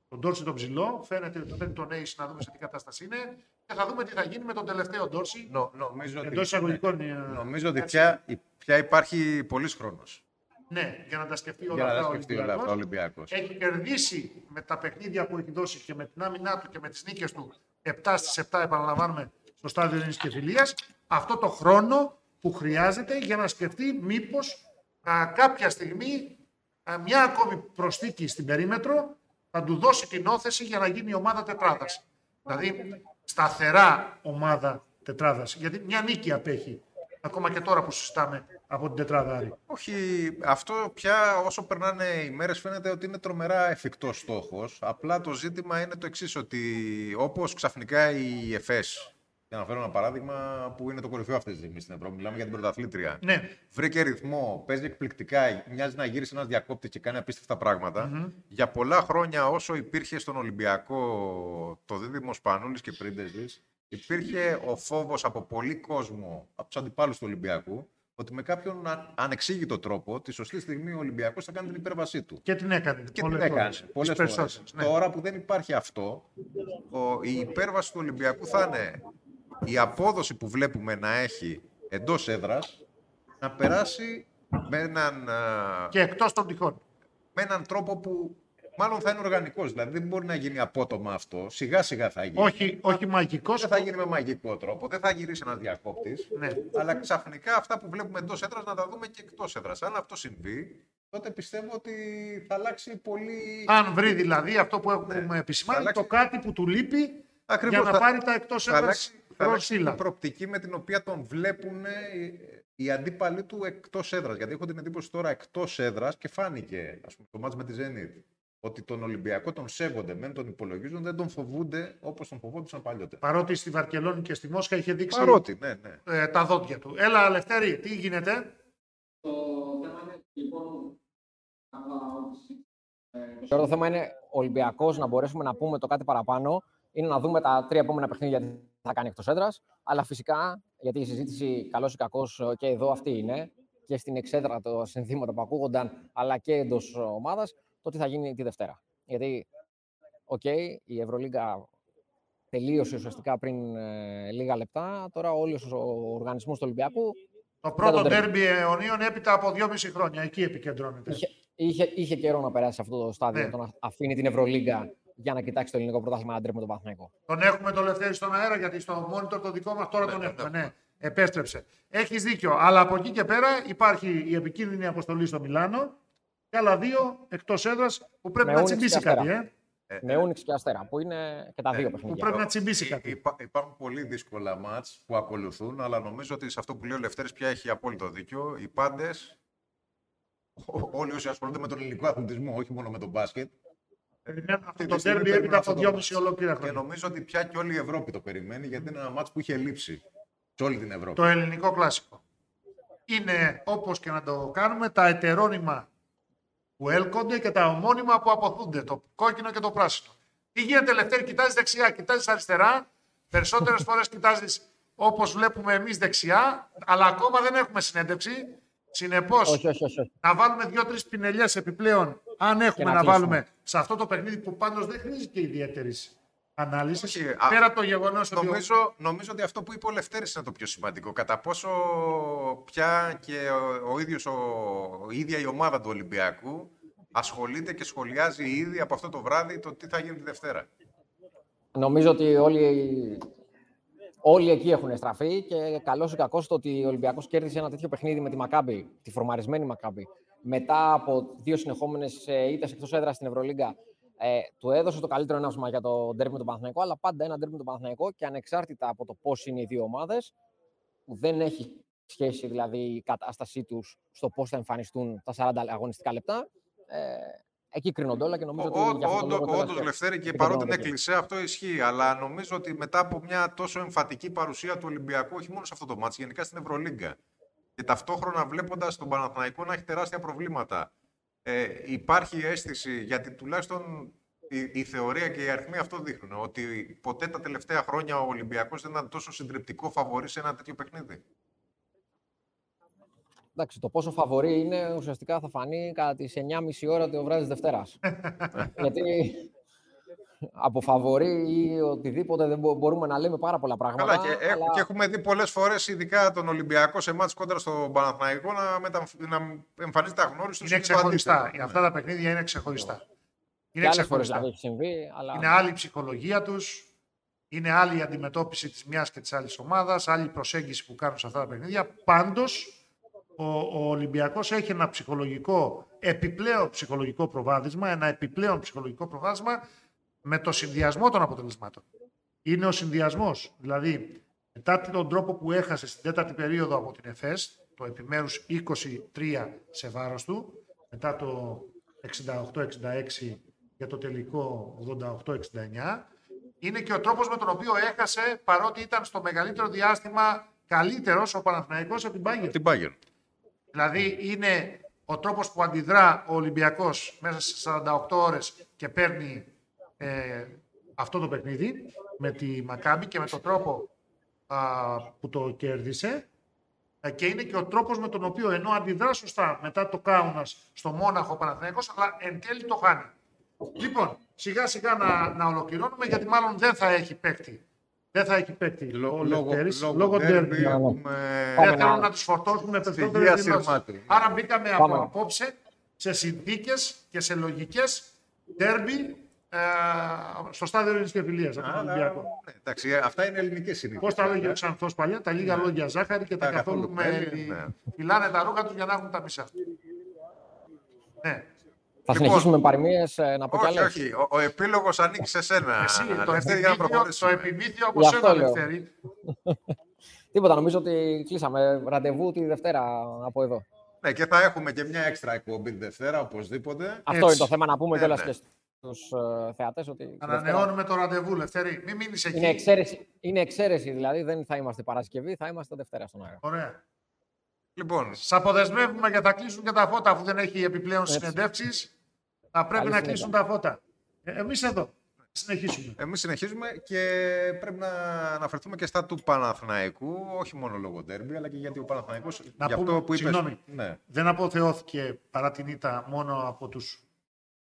Τον Ντόρσι τον ψηλό. Φαίνεται ότι δεν τον έχει να δούμε σε τι κατάσταση είναι. Και θα δούμε τι θα γίνει με τον τελευταίο Ντόρσι. Νο, νομίζω Εντός ότι, εισαγωγικών. ε, νομίζω ότι έτσι. πια, πια υπάρχει πολλής χρόνος Ναι, για να τα σκεφτεί όλα για να αυτά τα ο σκεφτεί όλα αυτά ο Ολυμπιακός. Ολυμπιακός. Έχει κερδίσει με τα παιχνίδια που έχει δώσει και με την άμυνά του και με τις νίκες του 7 στις 7 επαναλαμβάνουμε στο στάδιο Ειρήνης και Φιλίας αυτό το χρόνο που χρειάζεται για να σκεφτεί μήπως α, κάποια στιγμή α, μια ακόμη προσθήκη στην περίμετρο θα του δώσει την όθεση για να γίνει η ομάδα τετράδας. Δηλαδή σταθερά ομάδα τετράδας. Γιατί μια νίκη απέχει ακόμα και τώρα που συζητάμε από την τετράδα Άρη. Όχι, αυτό πια όσο περνάνε οι μέρες φαίνεται ότι είναι τρομερά εφικτός στόχος. Απλά το ζήτημα είναι το εξής, ότι όπως ξαφνικά η ΕΦΕΣ, για να φέρω ένα παράδειγμα που είναι το κορυφαίο αυτή τη στιγμή στην Ευρώπη, μιλάμε για την πρωταθλήτρια. Ναι, Βρήκε ρυθμό, παίζει εκπληκτικά, μοιάζει να γύρισε ένας διακόπτης και κάνει απίστευτα πράγματα. Για πολλά χρόνια, όσο υπήρχε στον Ολυμπιακό το δίδυμο Σπανούλης και Πρίντεζη, υπήρχε ο φόβος από πολύ κόσμο, από τους αντιπάλους του Ολυμπιακού, ότι με κάποιον α- ανεξήγητο τρόπο, τη σωστή στιγμή ο Ολυμπιακός θα κάνει την υπέρβασή του. και την έκανε. Και πολλές την έκανε. φορές. Πολλές Τις φορές. περισσότερες, ναι. Τώρα που δεν υπάρχει αυτό, ο, η υπέρβαση του Ολυμπιακού θα είναι η απόδοση που βλέπουμε να έχει εντός έδρας να περάσει με έναν, α, Και εκτός των τυχών. με έναν τρόπο που μάλλον θα είναι οργανικός. Δηλαδή δεν μπορεί να γίνει απότομα αυτό. Σιγά σιγά θα γίνει. Όχι, όχι μαγικός. Δεν θα γίνει με μαγικό τρόπο. Δεν θα γυρίσει ένας διακόπτης. Ναι. Αλλά ξαφνικά αυτά που βλέπουμε εντός έδρας να τα δούμε και εκτός έδρας. Αν αυτό συμβεί, τότε πιστεύω ότι θα αλλάξει πολύ. Αν βρει δηλαδή αυτό που έχουμε Ναι. επισημάνει, Θα το αλλάξει- κάτι που του λείπει Ακριβώς, για να θα- πάρει τα εκτός θα έδρας αλλάξει, θα αλλάξει προσύλλα. η προοπτική με την οποία τον βλέπουν ε, οι αντίπαλοι του εκτός έδρας. Γιατί έχω την εντύπωση τώρα εκτός έδρας και φάνηκε ας πούμε, το μάτς με τη Zenit. Ότι τον Ολυμπιακό τον σέβονται, μεν τον υπολογίζουν, δεν τον φοβούνται όπως τον φοβόντουσαν παλιότερα. Παρότι στη Βαρκελόνη και στη Μόσχα είχε δείξει Παρότι, ναι, ναι. ε, τα δόντια του. Έλα, Λευτέρη, τι γίνεται; Το θέμα είναι λοιπόν. Τώρα το θέμα είναι ο Ολυμπιακός να μπορέσουμε να πούμε το κάτι παραπάνω είναι να δούμε τα τρία επόμενα παιχνίδια τι θα κάνει εκτός έδρας. Αλλά φυσικά, γιατί η συζήτηση καλός ή κακός και εδώ αυτή είναι, και στην εξέδρα τα συνθήματα που ακούγονταν, αλλά και εντός ομάδας, το τι θα γίνει τη Δευτέρα. Γιατί, οκ, η Ευρωλίγκα τελείωσε ουσιαστικά πριν ε, λίγα λεπτά. Τώρα όλος ο οργανισμός του Ολυμπιακού Το πρώτο τον ντέρμπι αιωνίων έπειτα από δυόμιση χρόνια. Εκεί επικεντρώνεται. είχε, είχε, είχε καιρό να περάσει σε αυτό το στάδιο, Ναι. το να αφήνει την Ευρωλίγκα για να κοιτάξει το ελληνικό πρωτάθλημα να τρέχει με τον Παναθηναϊκό. Τον έχουμε το Λευτέρη στον αέρα, γιατί στο monitor το δικό μας τώρα Ναι, τον ναι, έχουμε. Ναι, επέστρεψε. Έχεις δίκιο. Αλλά από εκεί και πέρα υπάρχει η επικίνδυνη αποστολή στο Μιλάνο και άλλα δύο εκτός έδρας που πρέπει Με να Ούνιξ τσιμπήσει και κάτι. Αστέρα. Ε. Ε, Με Ούνιξ και Αστέρα, που είναι και τα δύο Που παιχνίδια. πρέπει να τσιμπήσει Υ- κάτι. υπά- υπάρχουν πολύ δύσκολα μάτς που ακολουθούν, αλλά νομίζω ότι σε αυτό που λέει ο Λευτέρης πια έχει απόλυτο δίκιο. Οι πάντες, ό- όλοι όσοι ασχολούνται με τον ελληνικό αθλητισμό, όχι μόνο με τον μπάσκετ, Περιμένουν αυτό τη το στιγμή ντέρμπι έπειτα περιμένουν από αυτό το δυόμιση μάτς. ολόκληρα και χρόνια. νομίζω ότι πια και όλη η Ευρώπη το περιμένει, γιατί είναι ένα μάτς που είχε λείψει σε όλη την Ευρώπη. Το ελληνικό κλασικό. Είναι όπως και να το κάνουμε τα ετερόνυμα που έλκονται και τα ομώνυμα που αποθούνται. Το κόκκινο και το πράσινο. Τι γίνεται, Λευτέρη, κοιτάζεις δεξιά, κοιτάζεις αριστερά. Περισσότερες φορές κοιτάζεις όπως βλέπουμε εμείς δεξιά, αλλά ακόμα δεν έχουμε συνέντευξη. Συνεπώς, Όχι, όχι, όχι. όχι. να βάλουμε δύο-τρεις πινελιές επιπλέον, αν έχουμε να να, κλείσουμε. βάλουμε σε αυτό το παιχνίδι που πάντως δεν χρήζει και ιδιαίτερη ανάλυσης. Όχι, α, Πέρα από το γεγονός ότι. ο- Νομίζω, νομίζω ότι αυτό που είπε ο Λευτέρης είναι το πιο σημαντικό. Κατά πόσο πια και ο, ο ίδιος, ο, η ίδια η ομάδα του Ολυμπιακού ασχολείται και σχολιάζει ήδη από αυτό το βράδυ το τι θα γίνει τη Δευτέρα. Νομίζω ότι όλοι, όλοι εκεί έχουν στραφεί και καλός ή κακός το ότι ο Ολυμπιακός κέρδισε ένα τέτοιο παιχνίδι με τη Μακάμπη, τη φορμαρισμένη Μακάμπη, μετά από δύο συνεχόμενες ήττες εκτός έδρας στην Ευρωλίγκα. Ε, του έδωσε το καλύτερο έναυσμα για το ντέρμπι με τον Παναθηναϊκό, αλλά πάντα ένα ντέρμπι με τον Παναθηναϊκό και ανεξάρτητα από το πώς είναι οι δύο ομάδες, που δεν έχει σχέση δηλαδή η κατάστασή τους στο πώς θα εμφανιστούν τα 40 αγωνιστικά λεπτά. Ε, εκεί κρίνονται όλα και νομίζω ότι για αυτό το λόγο Όντως, τέλος- Λευτέρη, και επικεντρώνονται παρότι είναι εκεί. κλεισέ, αυτό ισχύει. Αλλά νομίζω ότι μετά από μια τόσο εμφατική παρουσία του Ολυμπιακού, όχι μόνο σε αυτό το μάτι, γενικά στην Ευρωλίγκα, και ταυτόχρονα βλέποντας τον Παναθηναϊκό να έχει τεράστια προβλήματα, ε, υπάρχει αίσθηση, γιατί τουλάχιστον η, η θεωρία και οι αριθμοί αυτό δείχνουν, ότι ποτέ τα τελευταία χρόνια ο Ολυμπιακός δεν ήταν τόσο συντριπτικό φαβορή σε ένα τέτοιο παιχνίδι. Εντάξει, το πόσο φαβορή είναι ουσιαστικά θα φανεί κατά τις 9.30 ώρα το βράδυ της Δευτέρας. Γιατί από φαβορή ή οτιδήποτε δεν μπο- μπορούμε να λέμε πάρα πολλά πράγματα. Καλά, και, έχ- αλλά και έχουμε δει πολλές φορές, ειδικά τον Ολυμπιακό σε μάτς κόντρα στον Παναθηναϊκό, να, μεταμφ... να εμφανίζεται αγνώριστο. Είναι ξεχωριστά. Αυτά τα παιχνίδια είναι ξεχωριστά. και Είναι άλλες φορές ξεχωριστά. δηλαδή έχει συμβεί. Αλλά... Είναι άλλη η ψυχολογία τους, είναι άλλη η αντιμετώπιση της μιας και της άλλης ομάδας, άλλη η προσέγγιση που κάνουν σε αυτά τα παιχνίδια. Πάντως, ο, ο Ολυμπιακός έχει ένα ψυχολογικό, επιπλέον ψυχολογικό προβάδισμα, ένα επιπλέον ψυχολογικό προβάδισμα με το συνδυασμό των αποτελεσμάτων. Είναι ο συνδυασμός. Δηλαδή, μετά τον τρόπο που έχασε στην τέταρτη περίοδο από την ΕΦΕΣ, το επιμέρους 23 σε βάρος του, μετά το 68-66 για το τελικό 88-69, είναι και ο τρόπος με τον οποίο έχασε, παρότι ήταν στο μεγαλύτερο διάστημα καλύτερος ο Παναθηναϊκός από την Bayern. Την Bayern. Δηλαδή είναι ο τρόπος που αντιδρά ο Ολυμπιακός μέσα σε 48 ώρες και παίρνει ε, αυτό το παιχνίδι με τη Μακάμπη και με τον τρόπο α, που το κέρδισε ε, και είναι και ο τρόπος με τον οποίο ενώ αντιδρά σωστά μετά το Κάουνας στο Μόναχο ο Παναθηναϊκός αλλά εν τέλει το χάνει. Λοιπόν, σιγά σιγά να, να ολοκληρώνουμε γιατί μάλλον δεν θα έχει παίκτη. Δεν θα έχει παίκτη ο Λόγω, Λευτέρης, λόγω, λόγω derby derby. έχουμε... Πάμε Δεν θέλω να- να τους φορτώσουν με Στοιχεία περισσότερε δηλώσει. σειρμάτων. Άρα μπήκαμε Πάμε. από απόψε σε συνθήκες και σε λογικές ντέρμπι ε, στο στάδιο Ελληνικής Κεφυλία από τον Αλλά, Ολυμπιακό. ναι, εντάξει, αυτά είναι ελληνικές συνήθειες. Πώς τα λέγει ο Ξανθός παλιά, τα λίγα λόγια ζάχαρη και τα, Τα καθόλου καθόλου με. μέλι, ναι. Φυλάνε τα ρούχα τους για να έχουν τα μισά. Ναι. Θα Λοιπόν, συνεχίσουμε με παροιμίες, ε, να πω κι Όχι, άλλες. όχι. Ο, ο επίλογος ανήκει σε σένα. Εσύ, το Λευτέρη, για να επιμήθειο, το προχωρήσουμε. επιμήθειο από Γι' αυτό σένα, λέω. Λευτέρη. Τίποτα, νομίζω ότι κλείσαμε ραντεβού τη Δευτέρα από εδώ. Ναι, και θα έχουμε και μια έξτρα εκπομπή τη Δευτέρα, οπωσδήποτε. Αυτό είναι το θέμα να πούμε Ναι, κιόλας ναι. και στους ε, θεατές ότι τη Δευτέρα Ανανεώνουμε το ραντεβού, Λευτέρη. Μην μείνεις εκεί. είναι εξαίρεση, είναι εξαίρεση, δηλαδή δεν θα είμαστε Παρασκευή, θα είμαστε Δευτέρα στον αέρα. Ωραία. Λοιπόν, Σα αποδεσμεύουμε και θα κλείσουν και τα φώτα αφού δεν έχει επιπλέον Έτσι. συνεντεύξεις. Θα πρέπει Καλή να συνέχεια. κλείσουν τα φώτα. Ε, Εμείς εδώ. Συνεχίσουμε. εμείς συνεχίζουμε και πρέπει να αναφερθούμε και στα του Παναθηναϊκού, όχι μόνο λόγω ντέρμπι, αλλά και γιατί ο Παναθηναϊκός, Να για πούμε- αυτό που είπες, συγγνώμη. ναι, Δεν αποθεώθηκε παρά την ήττα μόνο από του.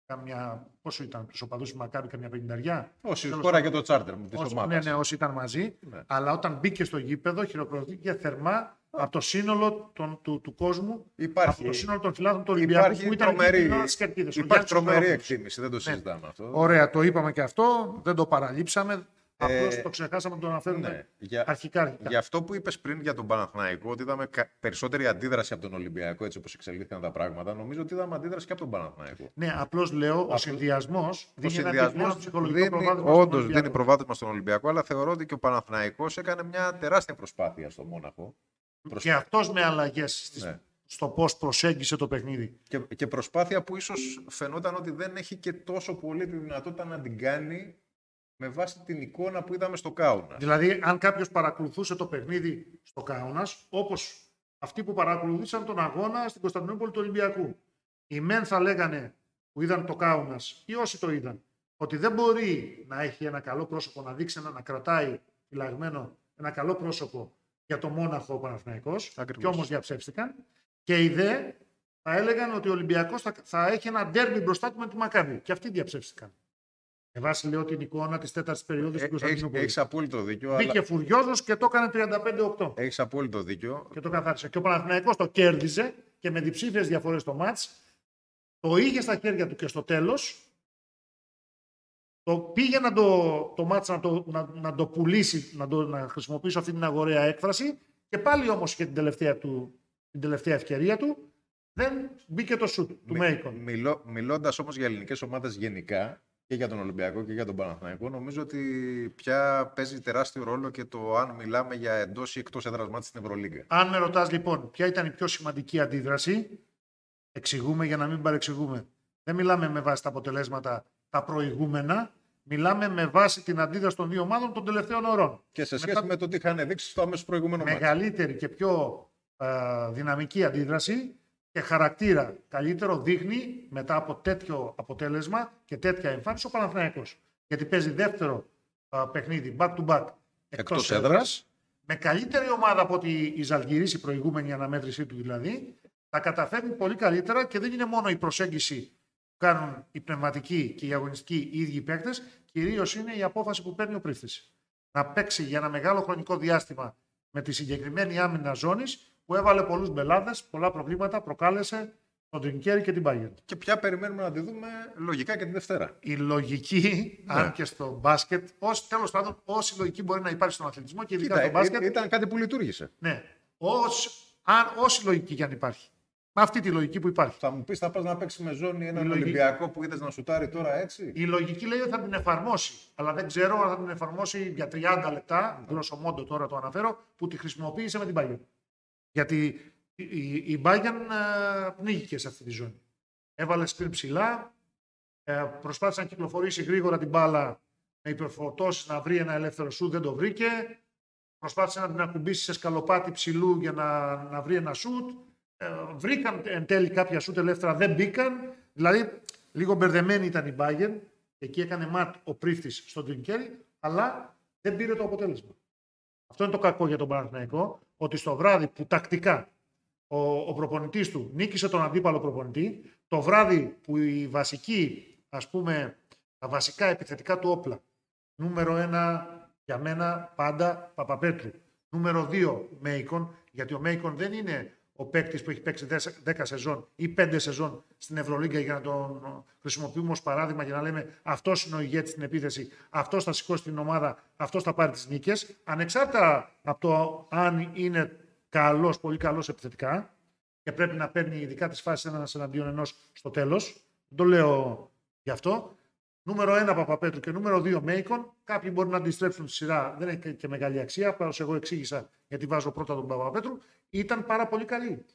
Καμιά, πόσο ήταν, τους οπαδούς του Μακάμπη, καμιά πενταριά. όσοι Τέλος χώρα και το τσάρτερ της Όσοι, ομάδας. ναι, ναι, όσοι ήταν μαζί. Ναι. Αλλά όταν μπήκε στο γήπεδο, χειροκροτήθηκε θερμά από το σύνολο των, του, του κόσμου, Υπάρχει, από το σύνολο των φιλάθλων του Ολυμπιακού υπάρχει που ήταν τρομερή, εκεί στις κερκίδες. Ο υπάρχει Γιάννης τρομερή Σιδερόπουλος. εκτίμηση, δεν το συζητάμε αυτό. Ωραία, το είπαμε και αυτό. Δεν το παραλείψαμε. Ε, Απλώς το ξεχάσαμε να το αναφέρουμε Ναι, για, αρχικά. αρχικά. για αυτό που είπες πριν για τον Παναθηναϊκό, ότι είδαμε κα- περισσότερη αντίδραση από τον Ολυμπιακό, έτσι όπως εξελίχθηκαν τα πράγματα, νομίζω ότι είδαμε αντίδραση και από τον Παναθηναϊκό. Ναι, απλώς λέω, ο Αυτό- συνδυασμό Ο δίνει ένα συνδυασμό επιπλέον ψυχολογικό προβάδισμα. στον όντως Ολυμπιακό. δίνει προβάδισμα στον Ολυμπιακό, αλλά θεωρώ ότι και ο Παναθηναϊκός έκανε μια τεράστια προσπάθεια στο Μόναχο. Προσπ- Και αυτός με αλλαγές Ναι. στο πώς προσέγγισε το παιχνίδι. Και, και προσπάθεια που ίσως φαινόταν ότι δεν έχει και τόσο πολύ τη δυνατότητα να την κάνει με βάση την εικόνα που είδαμε στο Κάουνας. Δηλαδή, αν κάποιος παρακολουθούσε το παιχνίδι στο Κάουνας, όπως αυτοί που παρακολουθήσαν τον αγώνα στην Κωνσταντινούπολη του Ολυμπιακού. Οι μεν θα λέγανε που είδαν το Κάουνας ή όσοι το είδαν, ότι δεν μπορεί να έχει ένα καλό πρόσωπο, να δείξει ένα, να κρατάει φυλαγμένο ένα καλό πρόσωπο για το μόναχο ο Παναθηναϊκός Ακριβώς. και όμως διαψεύστηκαν. Και οι δε θα έλεγαν ότι ο Ολυμπιακός θα, θα έχει ένα ντέρμπι μπροστά του με τη Μακάβη. Και αυτοί διαψεύστηκαν. Με βάση λέω την εικόνα της τέταρτης περίοδου στην Κωνσταντινούπολη. Έχεις απόλυτο δίκιο. Μπήκε Αλλά... φουριόζος και το έκανε 35-8 Έχεις απόλυτο δίκιο. και το καθάρισε. Και ο Παναθηναϊκός το κέρδιζε και με διψήφιες διαφορές το μάτς. Το είχε στα χέρια του και στο τέλος. Το πήγε να το, το μάτς να το, να, να το πουλήσει, να, το, να χρησιμοποιήσω αυτή την αγοραία έκφραση και πάλι όμως και την τελευταία, του, την τελευταία ευκαιρία του δεν μπήκε το σουτ του Μέικον. Μιλώ, μιλώντας όμως για ελληνικές ομάδες γενικά και για τον Ολυμπιακό και για τον Παναθηναϊκό, νομίζω ότι πια παίζει τεράστιο ρόλο και το αν μιλάμε για εντός ή εκτός έδρας μάτς στην Ευρωλίγκα. Αν με ρωτάς λοιπόν ποια ήταν η πιο σημαντική αντίδραση, εξηγούμε για να μην παρεξηγούμε. Δεν μιλάμε με βάση τα αποτελέσματα τα προηγούμενα, μιλάμε με βάση την αντίδραση των δύο ομάδων των τελευταίων ωρών. Και σε σχέση Μετά- με το τι είχαν δείξει στο αμέσως προηγούμενο μάτς. Μεγαλύτερη και πιο ε, δυναμική αντίδραση και χαρακτήρα καλύτερο δείχνει μετά από τέτοιο αποτέλεσμα και τέτοια εμφάνιση ο Παναθηναϊκός. Γιατί παίζει δεύτερο ε, παιχνίδι back to back εκτός, Εκτός έδρας. έδρας. με καλύτερη ομάδα από ότι η Ζαλγιρής, η προηγούμενη αναμέτρησή του δηλαδή, τα καταφέρνει πολύ καλύτερα και δεν είναι μόνο η προσέγγιση που κάνουν οι πνευματικοί και οι αγωνιστικοί οι ίδιοι παίκτες, κυρίως είναι η απόφαση που παίρνει ο πρίφτη. Να παίξει για ένα μεγάλο χρονικό διάστημα με τη συγκεκριμένη άμυνα ζώνης που έβαλε πολλούς μπελάδες, πολλά προβλήματα, προκάλεσε τον Τρινκέρι και την Bayern. Και πια περιμένουμε να τη δούμε λογικά και τη Δευτέρα. Η λογική, Ναι. αν και στο μπάσκετ, ως, τέλος πάντων, όση λογική μπορεί να υπάρχει στον αθλητισμό και ειδικά Κοίτα, στο μπάσκετ, ε, ήταν κάτι που λειτουργήσε. ναι, ως, αν, όση λογική και αν υπάρχει. Με αυτή τη λογική που υπάρχει. Θα μου πεις, θα πας να παίξει με ζώνη έναν Η λογική- Ολυμπιακό που είδες να σουτάρει τώρα έτσι; Η λογική λέει ότι θα την εφαρμόσει. Αλλά δεν ξέρω αν θα την εφαρμόσει για 30 λεπτά, γρόσο μόντο τώρα το αναφέρω, που τη χρησιμοποίησε με την Bayern. Γιατί η, η, η Bayern ε, πνίγηκε σε αυτή τη ζώνη. Έβαλε screen ψηλά, ε, προσπάθησε να κυκλοφορήσει γρήγορα την μπάλα με υπερφορτώσεις να βρει ένα ελεύθερο σου, δεν το βρήκε. Προσπάθησε να την ακουμπήσει σε σκαλοπάτι ψηλού για να, να βρει ένα σουτ. Ε, βρήκαν εν τέλει κάποια σουτ ελεύθερα, δεν μπήκαν. Δηλαδή, λίγο μπερδεμένη ήταν η Bayern. Εκεί έκανε ματ ο πρίφτης στον Τρινκέρι, αλλά δεν πήρε το αποτέλεσμα. Αυτό είναι το κακό για τον Παναθηναϊκό, ότι στο βράδυ που τακτικά ο, ο προπονητής του νίκησε τον αντίπαλο προπονητή, το βράδυ που η βασική, ας πούμε, τα βασικά επιθετικά του όπλα, νούμερο ένα για μένα πάντα Παπαπέτρου, νούμερο δύο Μέικον, γιατί ο Μέικον δεν είναι ο παίκτης που έχει παίξει 10 σεζόν ή 5 σεζόν στην Ευρωλίγκα για να τον χρησιμοποιούμε ως παράδειγμα για να λέμε αυτός είναι ο ηγέτης στην επίθεση, αυτός θα σηκώσει την ομάδα, αυτός θα πάρει τις νίκες. Ανεξάρτητα από το αν είναι καλός, πολύ καλός επιθετικά και πρέπει να παίρνει ειδικά τις φάσεις ένας εναντίον ενός στο τέλος. Δεν το λέω γι' αυτό. Νούμερο 1 Παπαπέτρου και νούμερο 2 Μέικον. Κάποιοι μπορεί να αντιστρέψουν τη σειρά, δεν έχει και μεγάλη αξία. Απλώ εγώ εξήγησα γιατί βάζω πρώτα τον Παπαπέτρου. Ήταν πάρα πολύ καλή.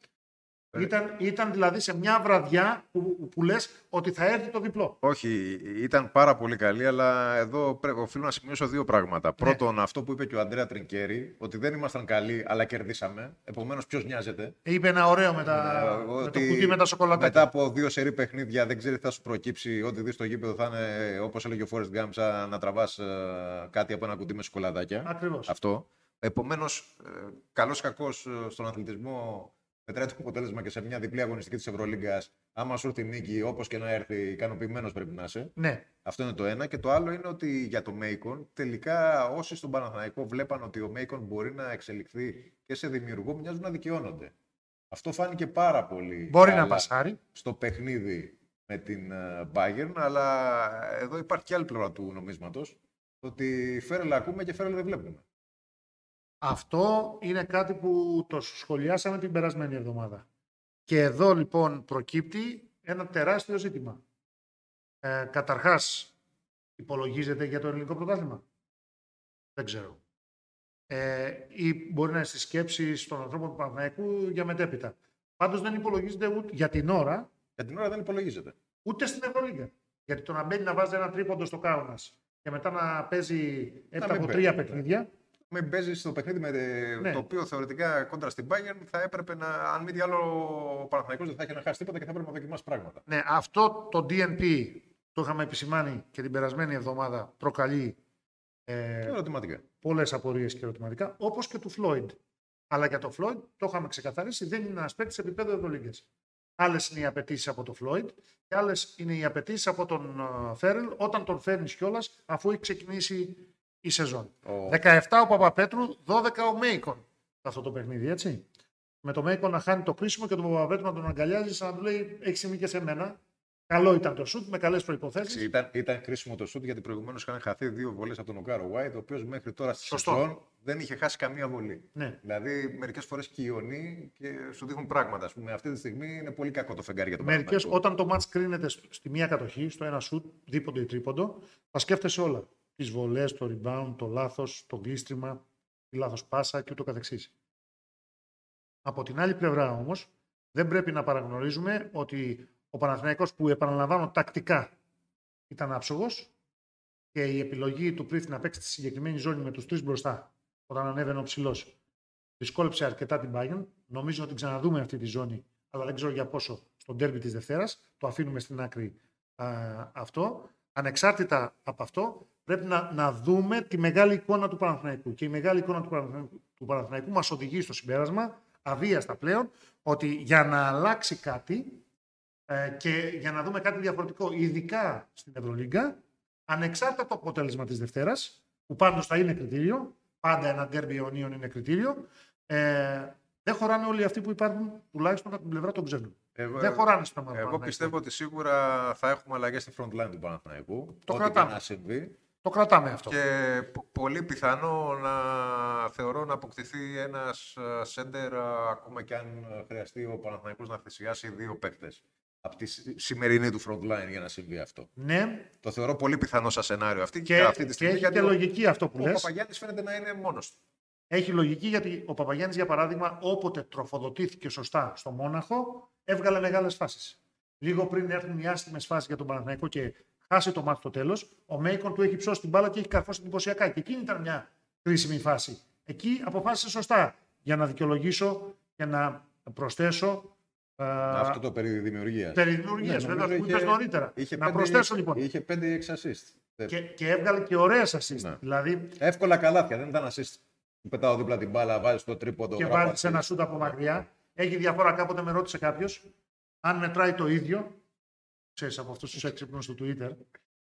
Ε. Ήταν, ήταν δηλαδή σε μια βραδιά που, που λες ότι θα έρθει το διπλό. Όχι, ήταν πάρα πολύ καλή, αλλά εδώ πρέπει, οφείλω να σημειώσω δύο Ναι. πράγματα. Πρώτον, αυτό που είπε και ο Αντρέα Τρινκέρη, ότι δεν ήμασταν καλοί, αλλά κερδίσαμε. Επομένως, ποιος νοιάζεται; Είπε ένα ωραίο με, τα, Ε, με ότι το κουτί με τα σοκολατάκια. Μετά από δύο σερή παιχνίδια, δεν ξέρει τι θα σου προκύψει. Ό,τι δεις στο γήπεδο θα είναι, όπως έλεγε ο Φόρεστ Γκάμπ, σαν να τραβάς κάτι από ένα κουτί με σοκολατάκια. Ακριβώς. Αυτό. Επομένως, καλός ή κακός στον αθλητισμό μετράει το αποτέλεσμα και σε μια διπλή αγωνιστική της Ευρωλίγκας. Άμα σου έρθει νίκη, όπως και να έρθει, ικανοποιημένος πρέπει να είσαι. Ναι, Αυτό είναι το ένα. Και το άλλο είναι ότι για το Μέικον, τελικά όσοι στον Παναθηναϊκό βλέπαν ότι ο Μέικον μπορεί να εξελιχθεί και σε δημιουργό, μοιάζουν να δικαιώνονται. Αυτό φάνηκε πάρα πολύ μπορεί να καλά πασάρει. στο παιχνίδι με την ε, Bayern, αλλά εδώ υπάρχει και άλλη πλευρά του νομίσματος, ότι φέρελα ακούμε και φέρελα δεν βλέπουμε. Αυτό είναι κάτι που το σχολιάσαμε την περασμένη εβδομάδα. Και εδώ λοιπόν προκύπτει ένα τεράστιο ζήτημα. Ε, καταρχάς, υπολογίζεται για το ελληνικό πρωτάθλημα; Δεν ξέρω. Ε, ή μπορεί να είναι στις σκέψεις των ανθρώπων του Παναθηναϊκού για μετέπειτα; Πάντως δεν υπολογίζεται ούτε για την ώρα, Για την ώρα δεν υπολογίζεται. ούτε στην Ευρωλίγα. Γιατί το να μπαίνει να βάζει ένα τρίποντο στο Κάουνας και μετά να παίζει έπειτα μην από παίζει, τρία ναι. παιχνίδια, Με παίζεις στο παιχνίδι με Ναι. το οποίο θεωρητικά κόντρα στην Bayern θα έπρεπε να, αν μη τι άλλο, ο Παναθηναϊκός δεν θα είχε να χάσει τίποτα και θα έπρεπε να δοκιμάσει πράγματα. Ναι, αυτό το DNP το είχαμε επισημάνει και την περασμένη εβδομάδα προκαλεί ε, Ερωτηματικά. πολλές απορίες και ερωτηματικά, όπως και του Floyd. Αλλά για το Floyd το είχαμε ξεκαθαρίσει, δεν είναι ένας παίκτης σε επίπεδο Ευρωλίγκας. Άλλες είναι οι απαιτήσεις από το Floyd και άλλες είναι οι απαιτήσεις από τον Φέρελ όταν τον φέρνεις κιόλας αφού έχει ξεκινήσει η σεζόν. Ο... 17 ο Παπαπέτρου, 12 ο Μέικον σε αυτό το παιχνίδι, έτσι. Με το Μέικον να χάνει το κρίσιμο και τον Παπαπέτρου να τον αγκαλιάζει σαν να του λέει: Έχεις σημεί και σε μένα. Καλό ήταν το σουτ με καλές προποθέσει. Ήταν, ήταν χρήσιμο το σουτ γιατί προηγουμένως είχαν χαθεί δύο βολές από τον Οκάρο White, ο οποίος μέχρι τώρα στη Σωστό. σεζόν δεν είχε χάσει καμία βολή. Ναι. Δηλαδή, μερικές φορές κυιονεί και σου δείχνουν πράγματα. Ας πούμε, αυτή τη στιγμή είναι πολύ κακό το φεγγάρι για τον Μερικές, Παναθηναϊκό. όταν το μάτς κρίνεται σ- στη μία κατοχή, στο ένα σουτ, δίποντο ή τρίποντο, θα σκέφτεσαι όλα. Τις βολές, το rebound, το λάθος, το γλίστριμα, τη λάθος πάσα και ούτω καθεξής. Από την άλλη πλευρά όμως, δεν πρέπει να παραγνωρίζουμε ότι ο Παναθηναϊκός που επαναλαμβάνω τακτικά ήταν άψογος και η επιλογή του Πρίφτη να παίξει στη συγκεκριμένη ζώνη με τους τρεις μπροστά, όταν ανέβαινε ο ψηλός, δυσκόλεψε αρκετά την Bayern. Νομίζω ότι την ξαναδούμε αυτή τη ζώνη, αλλά δεν ξέρω για πόσο στο ντέρμπι της Δευτέρας. Το αφήνουμε στην άκρη α, αυτό. ανεξάρτητα από αυτό, πρέπει να, να δούμε τη μεγάλη εικόνα του Παναθηναϊκού. Και η μεγάλη εικόνα του Παναθηναϊκού, του Παναθηναϊκού μας οδηγεί στο συμπέρασμα, αβίαστα πλέον, ότι για να αλλάξει κάτι ε, και για να δούμε κάτι διαφορετικό, ειδικά στην Ευρωλίγκα, ανεξάρτητα από το αποτέλεσμα της Δευτέρας, που πάντως θα είναι κριτήριο, πάντα ένα ντέρμπι αιωνίων είναι κριτήριο, ε, δεν χωράνε όλοι αυτοί που υπάρχουν, τουλάχιστον από την πλευρά των ξένων. Εγώ, δεν χωράνε στο μάτι. εγώ πιστεύω ότι σίγουρα θα έχουμε αλλαγές στη front line του Παναθηναϊκού. Το ό,τι κρατάμε. και να συμβεί. Το κρατάμε αυτό. Και πο- πολύ πιθανό να θεωρώ να αποκτηθεί ένας ε, σέντερ ε, ακόμα και αν ε, χρειαστεί ο Παναθηναϊκός να θυσιάσει δύο παίκτες από τη σι- σημερινή του front line για να συμβεί αυτό. Ναι, Το θεωρώ πολύ πιθανό σαν σενάριο αυτή και, αυτή τη και στιγμή. έχει γιατί και ο- λογική αυτό που ο λες. Παπαγιάννης φαίνεται να είναι μόνος του. Έχει λογική γιατί ο Παπαγιάννης, για παράδειγμα, όποτε τροφοδοτήθηκε σωστά στο Μόναχο, έβγαλε μεγάλες φάσεις. Λίγο πριν έρθουν οι άσχημες φάσεις για τον Παναθηναϊκό και χάσει το μάτι στο τέλος, ο Μέικον του έχει ψώσει την μπάλα και έχει καρφώσει εντυπωσιακά. Και εκείνη ήταν μια κρίσιμη φάση. Εκεί αποφάσισε σωστά για να δικαιολογήσω και να προσθέσω. ε, Αυτό το περί δημιουργίας. περί δημιουργίας, Ναι, βέβαια, νομίζω που είπες νωρίτερα. Είχε να πέντε- προσθέσω λοιπόν. Είχε 5-6 assist. Και, και έβγαλε και ωραίες assist. Ναι. Δηλαδή Εύκολα καλάθια, δεν ήταν assist. Που πετάω δίπλα την μπάλα, βάζει το τρίποντο. και γράφω βάλει assist. ένα σούτ από μακριά. Έχει διαφορά. Κάποτε με ρώτησε κάποιος αν μετράει το ίδιο. Ξέρεις, από αυτούς τους έξυπνους του Twitter,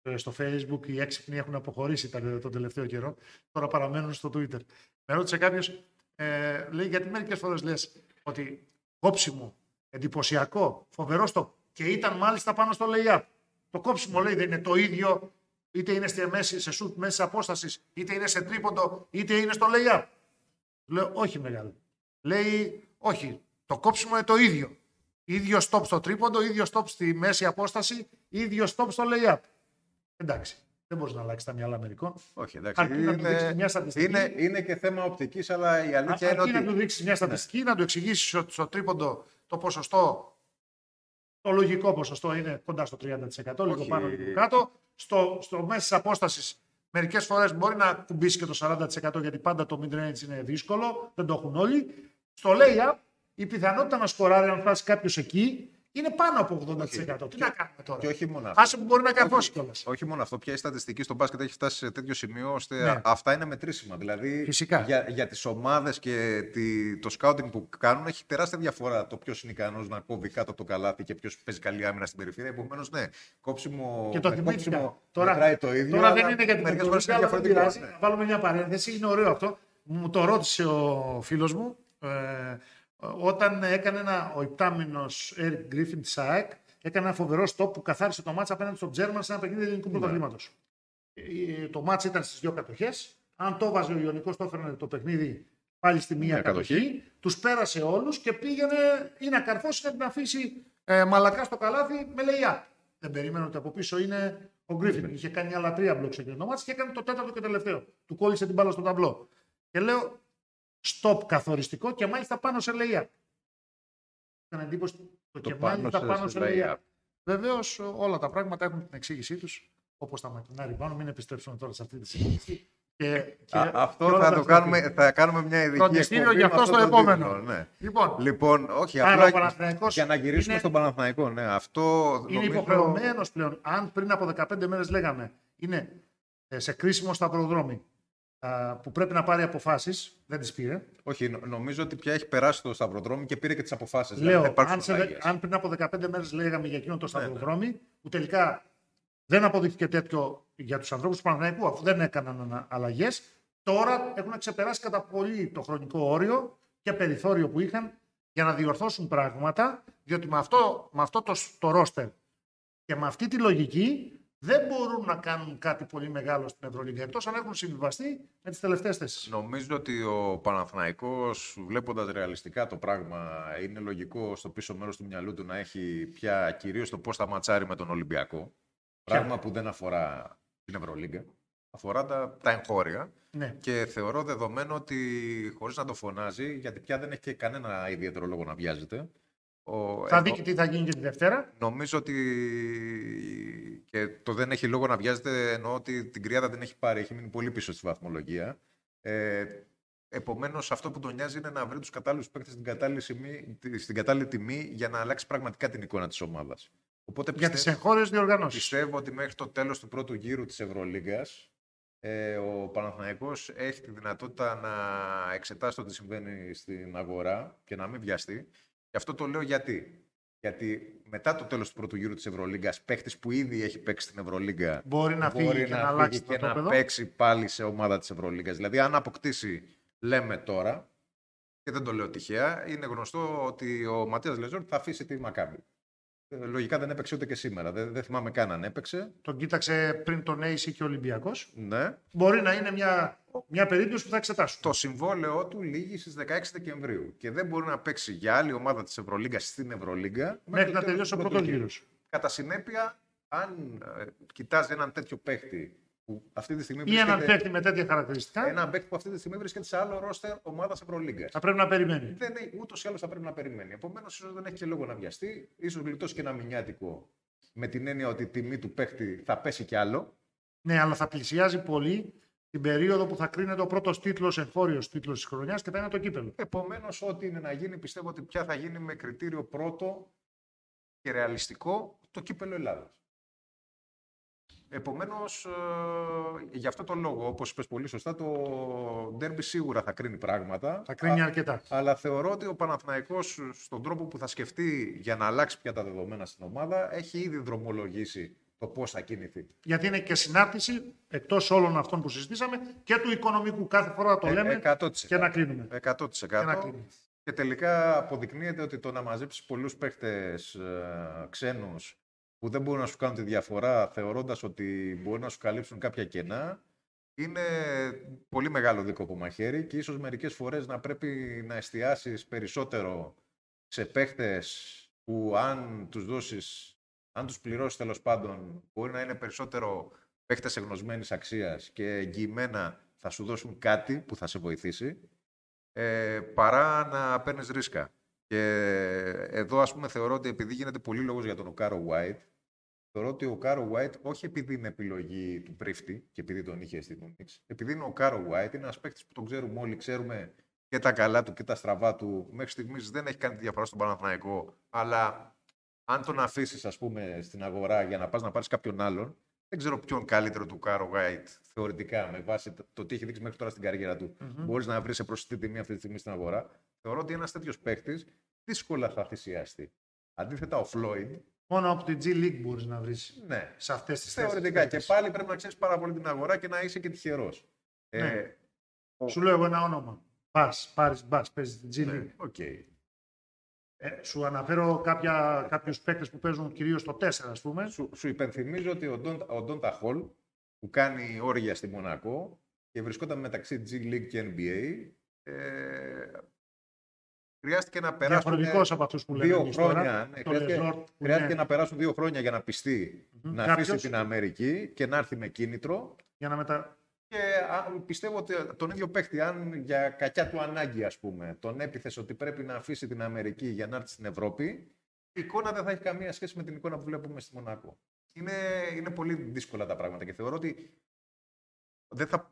ε, στο Facebook, οι έξυπνοι έχουν αποχωρήσει τα- τον τελευταίο καιρό. Τώρα παραμένουν στο Twitter. Με ρώτησε κάποιος, ε, λέει, γιατί μερικές φορές λες ότι κόψιμο, εντυπωσιακό, φοβερό στο. Και ήταν μάλιστα πάνω στο lay-up. Το κόψιμο λέει δεν είναι το ίδιο, είτε είναι στη μέση, σε σουτ μέσης απόστασης, είτε είναι σε τρίποντο, είτε είναι στο lay-up. Λέω, όχι μεγάλο. Λέει, όχι, το κόψιμο είναι το ίδιο. Ίδιο stop στο τρίποντο, ίδιο stop στη μέση απόσταση, ίδιο stop στο lay-up. Εντάξει, δεν μπορείς να αλλάξεις τα μυαλά μερικών. Όχι, εντάξει. Αρκεί να του δείξεις μια Είναι, στατιστική. είναι, είναι και θέμα οπτικής, αλλά η αλήθεια Αρκεί είναι να ότι... Ναι. του δείξεις μια στατιστική, να του εξηγήσεις ότι στο τρίποντο το ποσοστό, το λογικό ποσοστό είναι κοντά στο 30%, λίγο Όχι. πάνω, λίγο κάτω. Στο, στο μέσης τη απόστασης, μερικές φορές μπορεί να κουμπίσει και το 40% γιατί πάντα το mid range είναι δύσκολο, δεν το έχουν όλοι. Στο layup, η πιθανότητα να σκοράρει αν φτάσει κάποιος εκεί είναι πάνω από 80%. Τι να κάνουμε τώρα; Και όχι μόνο αυτό. Άσε που μπορεί να καρφώσει κιόλας. Όχι μόνο αυτό, πια η στατιστική στο μπάσκετ έχει φτάσει σε τέτοιο σημείο ώστε Ναι. αυτά είναι μετρήσιμα. Δηλαδή Φυσικά. για, για τις ομάδες και τη, το scouting που κάνουν έχει τεράστια διαφορά το ποιος είναι ικανός να κόβει κάτω από το καλάθι και ποιος παίζει καλή άμυνα στην περιφέρεια. Επομένως, ναι, κόψιμο, Και το με θυμήθηκα. κόψιμο Τώρα, μετράει το ίδιο. τώρα αλλά δεν είναι για την μερικές φορές Ευρωλίγκα, αλλά δεν διαφορετικό. πειράζει. ναι. Να βάλουμε μια παρένθεση. Είναι ωραίο αυτό. Μου το ρώτησε ο φίλος μου ε, όταν έκανε ένα, ο υπτάμινο Eric Griffin της ΑΕΚ έκανε ένα φοβερό στόπ που καθάρισε το μάτσα απέναντι στο Τζέρμαν σε ένα παιχνίδι ελληνικού Ναι. πρωταθλήματος. Το μάτσα ήταν στις δύο κατοχές. Αν το βάζε ο Ιωνικός, το έφερνε το παιχνίδι πάλι στη μία Μια κατοχή. κατοχή. Τους πέρασε όλους και πήγαινε ή να καρφώσει ή να την αφήσει ε, μαλακά στο καλάθι με λεϊά. Δεν περίμενε ότι από πίσω είναι ο Γκρίφιν. Είχε κάνει άλλα τρία μπλοκ σε εκείνο το μάτς και έκανε το τέταρτο και τελευταίο. Του κόλλησε την μπάλα στο ταμπλό. Και λέω, stop καθοριστικό και μάλιστα πάνω σε λεϊά. Ήταν εντύπωση το, και πάνω μάλιστα σε- πάνω σε σε λεϊά. layup. Βεβαίως όλα τα πράγματα έχουν την εξήγησή τους, όπως τα μακρινά πάνω. Μην επιστρέψουμε τώρα σε αυτή τη συζήτηση. Και, και, Α, και αυτό όλα θα τα το στοιχεία. κάνουμε, θα κάνουμε μια ειδική Φροντιστήριο εκπομπή γι' με αυτό στο το επόμενο. τίτλο, ναι. Λοιπόν, Λοιπόν, όχι, Άρα ο απλά Παναθηναϊκός για να γυρίσουμε είναι- στον Παναθηναϊκό. Ναι, αυτό είναι νομίζω... υποχρεωμένος πλέον. Αν πριν από 15 μέρες λέγαμε είναι ε, σε κρίσιμο σταυροδρόμι α, που πρέπει να πάρει αποφάσεις, δεν τις πήρε. Όχι, νο- νομίζω ότι πια έχει περάσει το σταυροδρόμι και πήρε και τις αποφάσεις. Λέω, αν, σε, δε- αν πριν από 15 μέρες λέγαμε για εκείνο το Ναι, σταυροδρόμι, που τελικά δεν αποδείχθηκε τέτοιο για τους ανθρώπους του Παναθηναϊκού, αφού δεν έκαναν αλλαγές, τώρα έχουν ξεπεράσει κατά πολύ το χρονικό όριο και περιθώριο που είχαν για να διορθώσουν πράγματα, διότι με αυτό, με αυτό το, το ρόστερ και με αυτή τη λογική δεν μπορούν να κάνουν κάτι πολύ μεγάλο στην Ευρωλίγα, εκτός αν έχουν συμβιβαστεί με τις τελευταίες θέσεις. Νομίζω ότι ο Παναθηναϊκός, βλέποντας ρεαλιστικά το πράγμα, είναι λογικό στο πίσω μέρος του μυαλού του να έχει πια κυρίως το πώς θα ματσάρει με τον Ολυμπιακό. Πράγμα που δεν αφορά την Ευρωλίγκα. Αφορά τα, τα εγχώρια. Ναι. Και θεωρώ δεδομένο ότι χωρίς να το φωνάζει, γιατί πια δεν έχει και κανένα ιδιαίτερο λόγο να βιάζεται. Ο, Θα ενώ- δει και τι θα γίνει και τη Δευτέρα. Νομίζω ότι και το δεν έχει λόγο να βιάζεται, εννοώ ότι την κρυάδα την έχει πάρει, έχει μείνει πολύ πίσω στη βαθμολογία. Ε, Επομένως, αυτό που τον νοιάζει είναι να βρει τους κατάλληλους παίκτες στην, κατάλληλη σημεί- στην κατάλληλη τιμή για να αλλάξει πραγματικά την εικόνα της ομάδας. Οπότε Για τις πιστεύω, εγχώριες διοργανώσεις. πιστεύω ότι μέχρι το τέλος του πρώτου γύρου της Ευρωλίγκας ε, ο Παναθηναϊκός έχει τη δυνατότητα να εξετάσει το τι συμβαίνει στην αγορά και να μην βιαστεί. Και αυτό το λέω γιατί. Γιατί μετά το τέλος του πρώτου γύρου της Ευρωλίγκας, παίχτης που ήδη έχει παίξει στην Ευρωλίγκα Μπορεί να φύγει μπορεί και να, να αλλάξει φύγει το και να τόπεδο. παίξει πάλι σε ομάδα της Ευρωλίγκας. Δηλαδή, αν αποκτήσει, λέμε τώρα, και δεν το λέω τυχαία, είναι γνωστό ότι ο Ματίας Λεζόρ θα αφήσει τη Μακάμπη. Ε, Λογικά δεν έπαιξε ούτε και σήμερα. Δεν, δεν θυμάμαι καν αν έπαιξε. Τον κοίταξε πριν τον AC και ο Ολυμπιακός. Ναι. Μπορεί να είναι μια, μια περίπτωση που θα εξετάσουμε. Το συμβόλαιό του λύγει στις 16 Δεκεμβρίου και δεν μπορεί να παίξει για άλλη ομάδα της Ευρωλίγκας στην Ευρωλίγκα Μέχρι το να τέλος τελειώσει ο του πρώτος πρώτου γύρος. Κατά συνέπεια, αν ε, κοιτάζει έναν τέτοιο παίχτη που αυτή τη στιγμή Ή έναν βρίσκεται- παίκτη με τέτοια χαρακτηριστικά, έναν παίχτη που αυτή τη στιγμή βρίσκεται σε άλλο ρόστερ ομάδας Ευρωλίγκας. θα πρέπει να περιμένει. δεν ούτως ή άλλως θα πρέπει να περιμένει. Επομένως, ίσως δεν έχει και λόγο να βιαστεί. ίσως γλιτώσει και ένα μηνιάτικο με την έννοια ότι η τιμή του παίχτη θα πέσει κι άλλο. Ναι, αλλά θα πλησιάζει πολύ την περίοδο που θα κρίνεται ο πρώτος τίτλος, εγχώριος τίτλος της χρονιάς και θα είναι το κύπελο. Επομένως, ό,τι είναι να γίνει, πιστεύω ότι πια θα γίνει με κριτήριο πρώτο και ρεαλιστικό το κύπελο Ελλάδα. Επομένως, ε, γι' αυτό το λόγο, όπως είπες πολύ σωστά, το ντέρμπι σίγουρα θα κρίνει πράγματα. Θα κρίνει Α- αρκετά. Αλλά θεωρώ ότι ο Παναθηναϊκός στον τρόπο που θα σκεφτεί για να αλλάξει πια τα δεδομένα στην ομάδα έχει ήδη δρομολογήσει το πώς θα κινηθεί. Γιατί είναι και συνάρτηση εκτός όλων αυτών που συζητήσαμε και του οικονομικού. Κάθε φορά το Ε, λέμε 100%. και να κλείνουμε. 100%. Και να κλείνουμε. Και τελικά αποδεικνύεται ότι το να μαζέψεις πολλούς παίχτε ε, ξένους που δεν μπορούν να σου κάνουν τη διαφορά θεωρώντας ότι μπορεί να σου καλύψουν κάποια κενά είναι πολύ μεγάλο δίκοπο μαχαίρι και ίσως μερικές φορές να πρέπει να εστιάσεις περισσότερο σε παίχτες που αν τους δώσεις, αν τους πληρώσεις τέλος πάντων μπορεί να είναι περισσότερο παίχτες εγνωσμένης αξίας και εγγυημένα θα σου δώσουν κάτι που θα σε βοηθήσει ε, παρά να παίρνεις ρίσκα. Και εδώ, ας πούμε, θεωρώ ότι επειδή γίνεται πολύ λόγος για τον Οκάρο White, θεωρώ ότι ο Οκάρο White, όχι επειδή είναι επιλογή του Πρίφτη και επειδή τον είχε στην UNICS, επειδή είναι ο Οκάρο White, είναι ένας παίκτης που τον ξέρουμε όλοι, ξέρουμε και τα καλά του και τα στραβά του. Μέχρι στιγμής δεν έχει κάνει τη διαφορά στον Παναθηναϊκό, αλλά αν τον αφήσεις, ας πούμε, στην αγορά για να πας να πάρεις κάποιον άλλον, δεν ξέρω ποιον καλύτερο του Κάρο White θεωρητικά με βάση το- το τι έχει δείξει μέχρι τώρα στην καριέρα του. Μμμ. Μπορείς να βρεις σε προσιτή τιμή αυτή τη στιγμή στην αγορά. Θεωρώ ότι ένας τέτοιος παίκτης δύσκολα θα θυσιαστεί. Αντίθετα, ο Floyd, Μόνο από τη G League μπορείς να βρεις ναι, σε αυτές τις θεωρητικά και πάλι πρέπει να ξέρεις πάρα πολύ την αγορά και να είσαι και τυχερός. Ναι. Ε, ο- Σου λέω εγώ ένα όνομα. Μπας, πάρεις μπας, παίζεις την G League. ναι, οκ. Ε, σου αναφέρω κάποια, κάποιους παίκτες που παίζουν κυρίως το 4, ας πούμε. Σου, σου υπενθυμίζω ότι ο Ντόντα, ο Ντόντα Χολ που κάνει όρια στη Μονακό και βρισκόταν μεταξύ G League και NBA ε, χρειάστηκε να περάσουν Διαφορετικός από αυτούς που λέμε δύο εμείς τώρα. χρόνια. ναι, Το χρειάστηκε, Resort που χρειάστηκε είναι- να περάσουν δύο χρόνια για να πιστεί Μμμ. να Κάποιος αφήσει την Αμερική και να έρθει με κίνητρο. για να μετα... Και α, πιστεύω ότι τον ίδιο παίχτη, αν για κακιά του ανάγκη, ας πούμε, τον έπιθες ότι πρέπει να αφήσει την Αμερική για να έρθει στην Ευρώπη, η εικόνα δεν θα έχει καμία σχέση με την εικόνα που βλέπουμε στη Μονακό. Είναι, είναι πολύ δύσκολα τα πράγματα και θεωρώ ότι δεν, θα,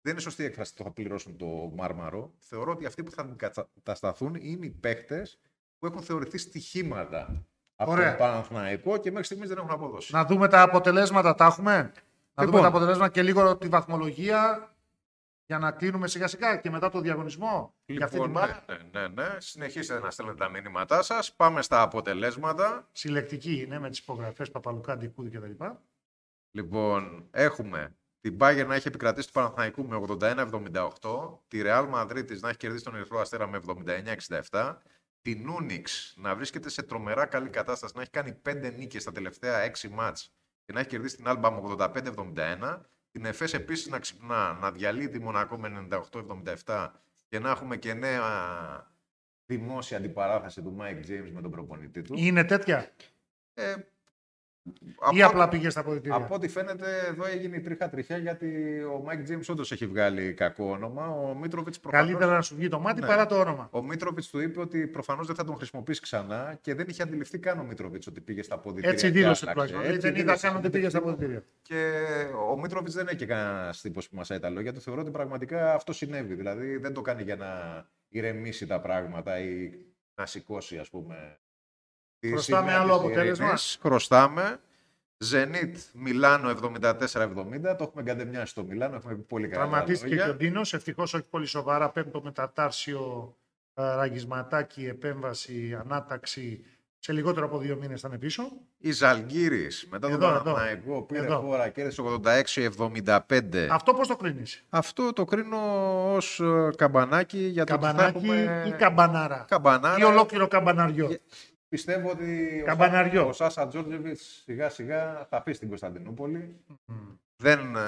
δεν είναι σωστή η έκφραση το θα πληρώσουν το Μάρμαρο. Θεωρώ ότι αυτοί που θα κατασταθούν είναι οι παίχτες που έχουν θεωρηθεί στοιχήματα από Ωραία. τον Παναθηναϊκό και μέχρι στιγμής δεν έχουν αποδώσει. Να δούμε τα αποτελέσματα, τα έχουμε; Να Λοιπόν. δούμε τα αποτελέσματα και λίγο τη βαθμολογία για να κλείνουμε σιγά σιγά και μετά το διαγωνισμό για αυτή την Λοιπόν, μάχη. ναι, ναι, ναι. Συνεχίστε να στέλνετε τα μηνύματά σας. Πάμε στα αποτελέσματα. Συλλεκτική είναι με τις υπογραφές Παπαλουκά, Ντικούδη κτλ. Λοιπόν, έχουμε την Bayern να έχει επικρατήσει του Παναθηναϊκού με 81-78, τη Real Madrid να έχει κερδίσει τον Ερυθρό Αστέρα με 79-67, την Unix να βρίσκεται σε τρομερά καλή κατάσταση, να έχει κάνει 5 νίκες στα τελευταία 6 μάτς και να έχει κερδίσει την Alba με 85-71, την Εφές επίσης να ξυπνά, να διαλύει τη Μονακό με 98-77 και να έχουμε και νέα δημόσια αντιπαράθεση του Mike James με τον προπονητή του. Είναι τέτοια; Ε, ή από- απλά πήγες στα αποδυτήρια. από ό,τι φαίνεται, εδώ έγινε η τρίχα τριχιά γιατί ο Μάικ Τζέιμς όντως έχει βγάλει κακό όνομα. Ο Μίτροβιτς Καλύτερα να σου βγει το μάτι Ναι. παρά το όνομα. Ο Μίτροβιτς του είπε ότι προφανώς δεν θα τον χρησιμοποιήσει ξανά και δεν είχε αντιληφθεί καν ο Μίτροβιτς ότι πήγε στα αποδυτήρια. Έτσι και δήλωσε άλλαξε. τουλάχιστον. Έτσι Δεν είδα δήλωσε. καν ότι πήγε στα αποδυτήρια. Και ο Μίτροβιτ δεν έχει κανένα τύπος που μασάει τα λόγια του. Θεωρώ ότι πραγματικά αυτό συνέβη. Δηλαδή δεν το κάνει για να ηρεμήσει τα πράγματα ή να σηκώσει, ας πούμε, Τη Χρωστάμε σημαία άλλο της αποτέλεσμα; Ειρήνης. Χρωστάμε. Ζενίτ Μιλάνο 74-70. Το έχουμε εγκατεμιάσει στο Μιλάνο. Έχουμε πει πολύ καλά. Τραυματίστηκε λόγια. και ο Ντίνος. Ευτυχώς όχι πολύ σοβαρά. Πέμπτο μετατάρσιο, ε, ραγισματάκι, επέμβαση, ανάταξη. Σε λιγότερο από δύο μήνες θα είναι πίσω. Η Ζαλγκύρης μετά τον Εδώ, εδώ. Παναθηναϊκό πήρε Εδώ. χώρα κέρδισε 86-75. Αυτό πώς το κρίνεις; Αυτό το κρίνω ως ε, καμπανάκι για το ότι θα Καμπανάκι έχουμε ή καμπανάρα; καμπανάρα. Ή ολόκληρο καμπαναριό; Για- Πιστεύω ότι ο Καμπαναριό. Σά- ο Σάσα Τζόρτζεβιτς σιγά σιγά θα αφήσει την Κωνσταντινούπολη. Δεν, ε,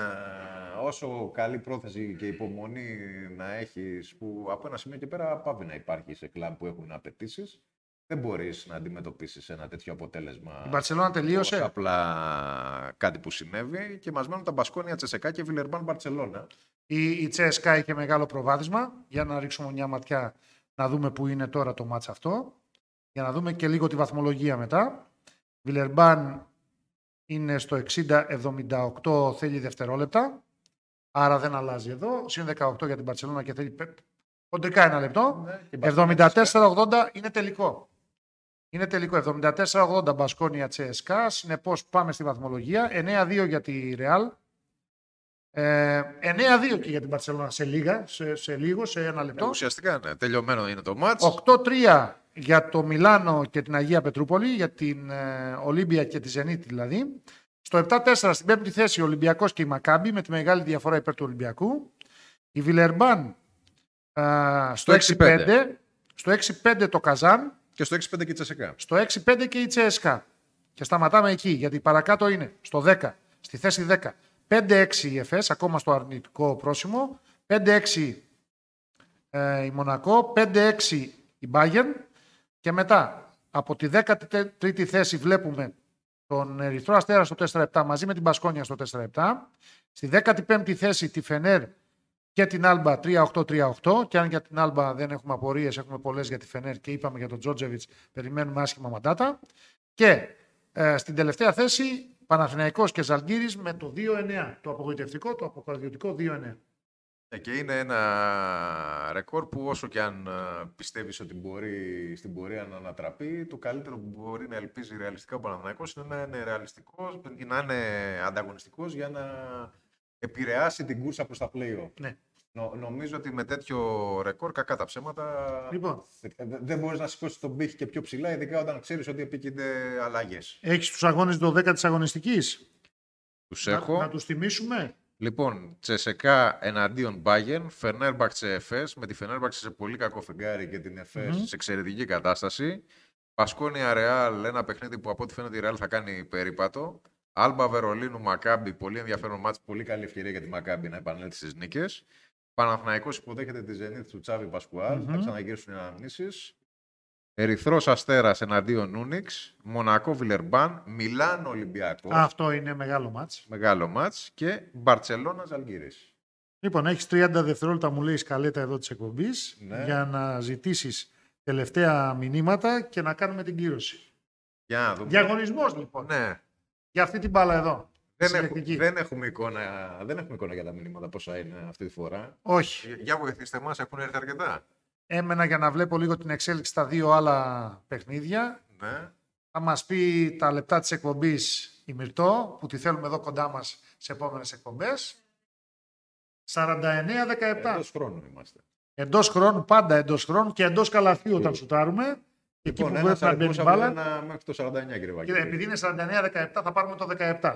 όσο καλή πρόθεση και υπομονή να έχεις που από ένα σημείο και πέρα πάβει να υπάρχει σε κλαμπ που έχουν απαιτήσεις. Δεν μπορείς να αντιμετωπίσεις ένα τέτοιο αποτέλεσμα. Η Μπαρσελόνα ως τελείωσε. απλά κάτι που συνέβη και μας μένουν τα Μπασκόνια Τσεσεκά και Βιλερμπάν Μπαρσελόνα. Η, η Τσέσκα είχε μεγάλο προβάδισμα. Για να ρίξουμε μια ματιά να δούμε που είναι τώρα το μάτς αυτό. Για να δούμε και λίγο τη βαθμολογία μετά. Βιλερμπάν είναι στο 60-78, θέλει δευτερόλεπτα. Άρα δεν αλλάζει εδώ. Συν 18 για την Παρσελόνα και θέλει πε- χοντρικά ένα λεπτό. Ναι, και Μπασκόνια Τσεσεκά. 74-80 είναι τελικό. Είναι τελικό. 74-80 Μπασκόνια Τσέσκα. Συνεπώς πάμε στη βαθμολογία. 9-2 για τη Ρεάλ. Ε, 9-2 και για την Παρσελόνα σε λίγα, σε, σε λίγο, σε ένα Ε, λεπτό. Ουσιαστικά ναι, τελειωμένο είναι το μάτς. 8-3 για το Μιλάνο και την Αγία Πετρούπολη, για την ε, Ολύμπια και τη Ζενίτη δηλαδή. Στο 7-4 στην πέμπτη θέση ο Ολυμπιακός και η Μακάμπη με τη μεγάλη διαφορά υπέρ του Ολυμπιακού. Η Βιλερμπάν ε, στο 6-5. 6-5. Στο 6-5 το Καζάν. Και στο 6-5 και η Τσεσεκά. Στο 6-5 και η Τσέσκα. Και σταματάμε εκεί, γιατί παρακάτω είναι στο 10, στη θέση 10. 5-6 η ΕΦΕΣ, ακόμα στο αρνητικό πρόσημο. 5-6 ε, η Μονακό. 5-6 η Bayern. Και μετά, από τη 13η θέση βλέπουμε τον Ερυθρό Αστέρα στο 4-7 μαζί με την Πασκόνια στο 4-7. Στη 15η θέση τη Φενέρ και την Άλμπα 3-8-3-8. Και αν για την Άλμπα δεν έχουμε απορίες, έχουμε πολλές για τη Φενέρ και είπαμε για τον Τζότζεβιτς, περιμένουμε άσχημα μαντάτα. Και ε, στην τελευταία θέση Παναθηναϊκός και Ζαλγκύρης με το 2-9. Το απογοητευτικό, το αποκαρδιωτικό 2-9. Ε, Και είναι ένα ρεκόρ που όσο και αν ε, πιστεύεις ότι μπορεί στην πορεία να ανατραπεί, το καλύτερο που μπορεί να ελπίζει ρεαλιστικά ο Παναθηναϊκός είναι να είναι ρεαλιστικός, να είναι ανταγωνιστικός για να επηρεάσει την κούρσα προς τα play-off. Ναι. Νο- νομίζω ότι με τέτοιο ρεκόρ, κακά τα ψέματα, Λοιπόν, ε, δε- δεν μπορείς να σηκώσεις τον πύχη και πιο ψηλά, ειδικά όταν ξέρεις ότι επίκυνται αλλαγές. έχεις τους αγώνες 12 της αγωνιστικής; Τους Να, έχω. να τους θυμίσουμε; Λοιπόν, Τσεσεκά εναντίον Μπάγεν, Φενέρμπαξ Εφές, με τη Φενέρμπαξ σε πολύ κακό φεγγάρι και την εφες Μμμ. σε εξαιρετική κατάσταση. Πασκόνια Ρεάλ, ένα παιχνίδι που από ό,τι φαίνεται η Ρεάλ θα κάνει περίπατο. Άλμπα Βερολίνου Μακάμπι, πολύ ενδιαφέρον μάτς, πολύ καλή ευκαιρία για τη Μακάμπι να επανέλθει στις νίκες. Παναθηναϊκός υποδέχεται τη Ζενίτ του Τσάβη Πασκουάλ, Μμμ. θα ξαναγυρίσουν οι αναμνήσεις. Ερυθρός Αστέρας εναντίον Ούνιξ, Μονακό Βιλερμπάν, Μιλάνο Ολυμπιακός, Αυτό είναι μεγάλο μάτς. μεγάλο μάτς και Μπαρτσελώνα Ζαλγκύρης. Λοιπόν, έχεις 30 δευτερόλεπτα, μου λέει η σκαλέτα εδώ της εκπομπής, Ναι. για να ζητήσεις τελευταία μηνύματα και να κάνουμε την κλήρωση. Για να δούμε. Διαγωνισμός λοιπόν. Ναι. Για αυτή την μπάλα εδώ. Δεν, Συλλεκτική. έχουμε, δεν, έχουμε εικόνα, δεν έχουμε εικόνα για τα μηνύματα πόσα είναι αυτή τη φορά. Όχι. Για- Για βοηθήστε μας, έχουν έρθει αρκετά. Έμενα για να βλέπω λίγο την εξέλιξη στα δύο άλλα παιχνίδια. Ναι. Θα μας πει τα λεπτά της εκπομπής η Μυρτώ, που τη θέλουμε εδώ κοντά μας σε επόμενες εκπομπές. 49-17. Εντός χρόνου είμαστε. Εντός χρόνου, πάντα εντός χρόνου και εντός καλαθιού όταν σουτάρουμε. Και εκεί Λοιπόν, που ένας πρέπει να μπαίνει αριθμός από μπάλα. ένα μέχρι το 49, κύριε Βαγγέλη. Κύριε, επειδή είναι 49-17 θα πάρουμε το 17.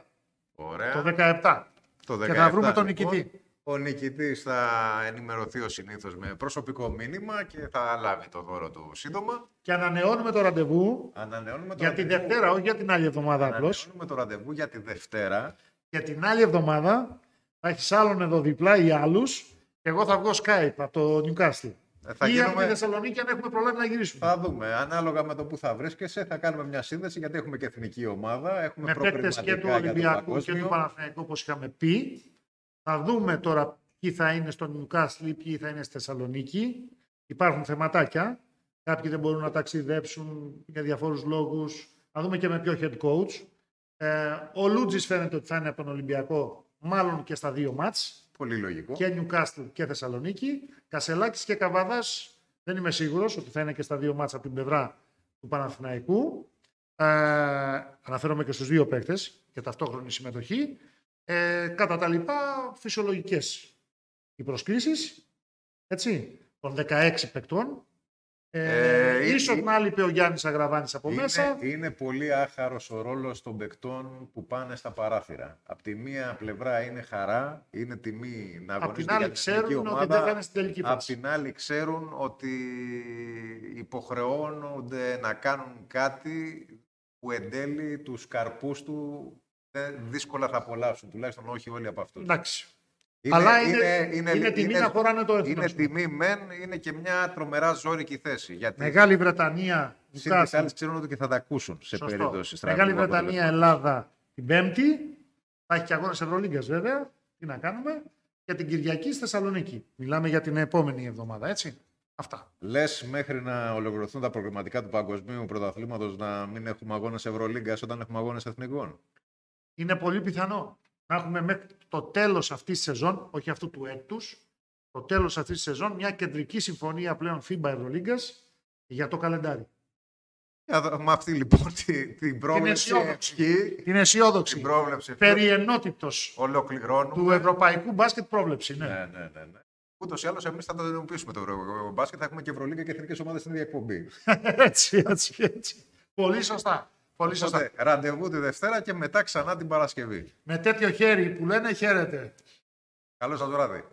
Ωραία. Το 17. Το Και θα 17, βρούμε τον λοιπόν. νικητή. Ο νικητής θα ενημερωθεί ως συνήθως με προσωπικό μήνυμα και θα λάβει το δώρο του σύντομα. Και ανανεώνουμε το ραντεβού Ανανεώνουμε το για τη ραντεβού. Δευτέρα, όχι για την άλλη εβδομάδα απλώς. Ανανεώνουμε το ραντεβού για τη Δευτέρα. Για την άλλη εβδομάδα θα έχεις άλλον εδώ διπλά ή άλλους. Και εγώ θα βγω Skype από το Newcastle. Ε, Θα ή από τη γίνουμε... Θεσσαλονίκη αν έχουμε προλάβει να γυρίσουμε. Θα δούμε. Ανάλογα με το που θα βρίσκεσαι, θα κάνουμε μια σύνδεση γιατί έχουμε και εθνική ομάδα. Έχουμε με παίκτες και του προκριματικά για το Ολυμπιακού και παγκόσμιο. του Παναθηναϊκού όπως είχαμε πει. Θα δούμε τώρα ποιοι θα είναι στο Newcastle ή ποιοι θα είναι στη Θεσσαλονίκη. Υπάρχουν θεματάκια. Κάποιοι δεν μπορούν να ταξιδέψουν για διαφόρους λόγους. Θα δούμε και με ποιο head coach. Ε, ο Λούτζης φαίνεται ότι θα είναι από τον Ολυμπιακό, μάλλον και στα δύο μάτς. Πολύ λογικό. και Newcastle και Θεσσαλονίκη. Κασελάκης και Καβαδάς δεν είμαι σίγουρος ότι θα είναι και στα δύο μάτσα από την πλευρά του Παναθηναϊκού. Ε, αναφέρομαι και στους δύο παίκτες και ταυτόχρονη συμμετοχή. Ε, κατά τα λοιπά, φυσιολογικές οι προσκλήσεις, έτσι, των 16 παικτών. Ε, Ε, ίσως ε, να λείπει ο Γιάννης Αγραβάνης από Είναι, μέσα. είναι πολύ άχαρος ο ρόλος των παικτών που πάνε στα παράθυρα. Απ' τη μία πλευρά είναι χαρά, είναι τιμή να Απ' αγωνίζονται την για άλλη την ξέρουν εθνική ότι ομάδα. δεν θα είναι στην τελική Απ' φάση. την άλλη ξέρουν ότι υποχρεώνονται να κάνουν κάτι που εν τέλει τους καρπούς του δεν- δύσκολα θα απολαύσουν, τουλάχιστον όχι όλοι από αυτούς. Εντάξει. Αλλά είναι, είναι, τιμή είναι- να χωράνε το Είναι έθνος. τιμή μεν, είναι και μια τρομερά ζώρικη θέση. Γιατί Μεγάλη Βρετανία, συν Νιουκάσλ, τις άλλες ξέρουν ότι και θα τα ακούσουν σε Σωστό. περίπτωση Μεγάλη στραβού Βρετανία, αποτελέσματος. Ελλάδα την Πέμπτη. Θα έχει και αγώνες Ευρωλίγκας βέβαια. Τι να κάνουμε. Και την Κυριακή στη Θεσσαλονίκη. Μιλάμε για την επόμενη εβδομάδα, έτσι. Αυτά. Λες μέχρι να ολοκληρωθούν τα προγραμματικά του Παγκοσμίου Πρωταθλήματος να μην έχουμε αγώνες Ευρωλίγκας όταν έχουμε αγώνες Εθνικών; Είναι πολύ πιθανό να έχουμε μέχρι το τέλος αυτής της σεζόν, όχι αυτού του έτους, το τέλος αυτής της σεζόν, μια κεντρική συμφωνία πλέον FIBA Ευρωλίγκας για το καλεντάρι. Για δω- Με αυτή λοιπόν τη- την πρόβλεψη αισιόδοξη. ευχή, Την αισιόδοξη την πρόβλεψη ευχή, περί ενότητος ολοκληρώνουμε. του ευρωπαϊκού μπάσκετ πρόβλεψη. Ναι. Ναι, ναι, ναι. ναι. Ούτως ή άλλως, εμείς θα το ενοποιήσουμε το ευρωπαϊκό μπάσκετ. Θα έχουμε και Ευρωλίγκα και εθνικές ομάδες στην ίδια εκπομπή. έτσι, έτσι, έτσι. Πολύ σωστά. Πολύ σωστά. Οπότε, ραντεβού τη Δευτέρα και μετά ξανά την Παρασκευή. Με τέτοιο χέρι που λένε χαίρετε. Καλό σας βράδυ.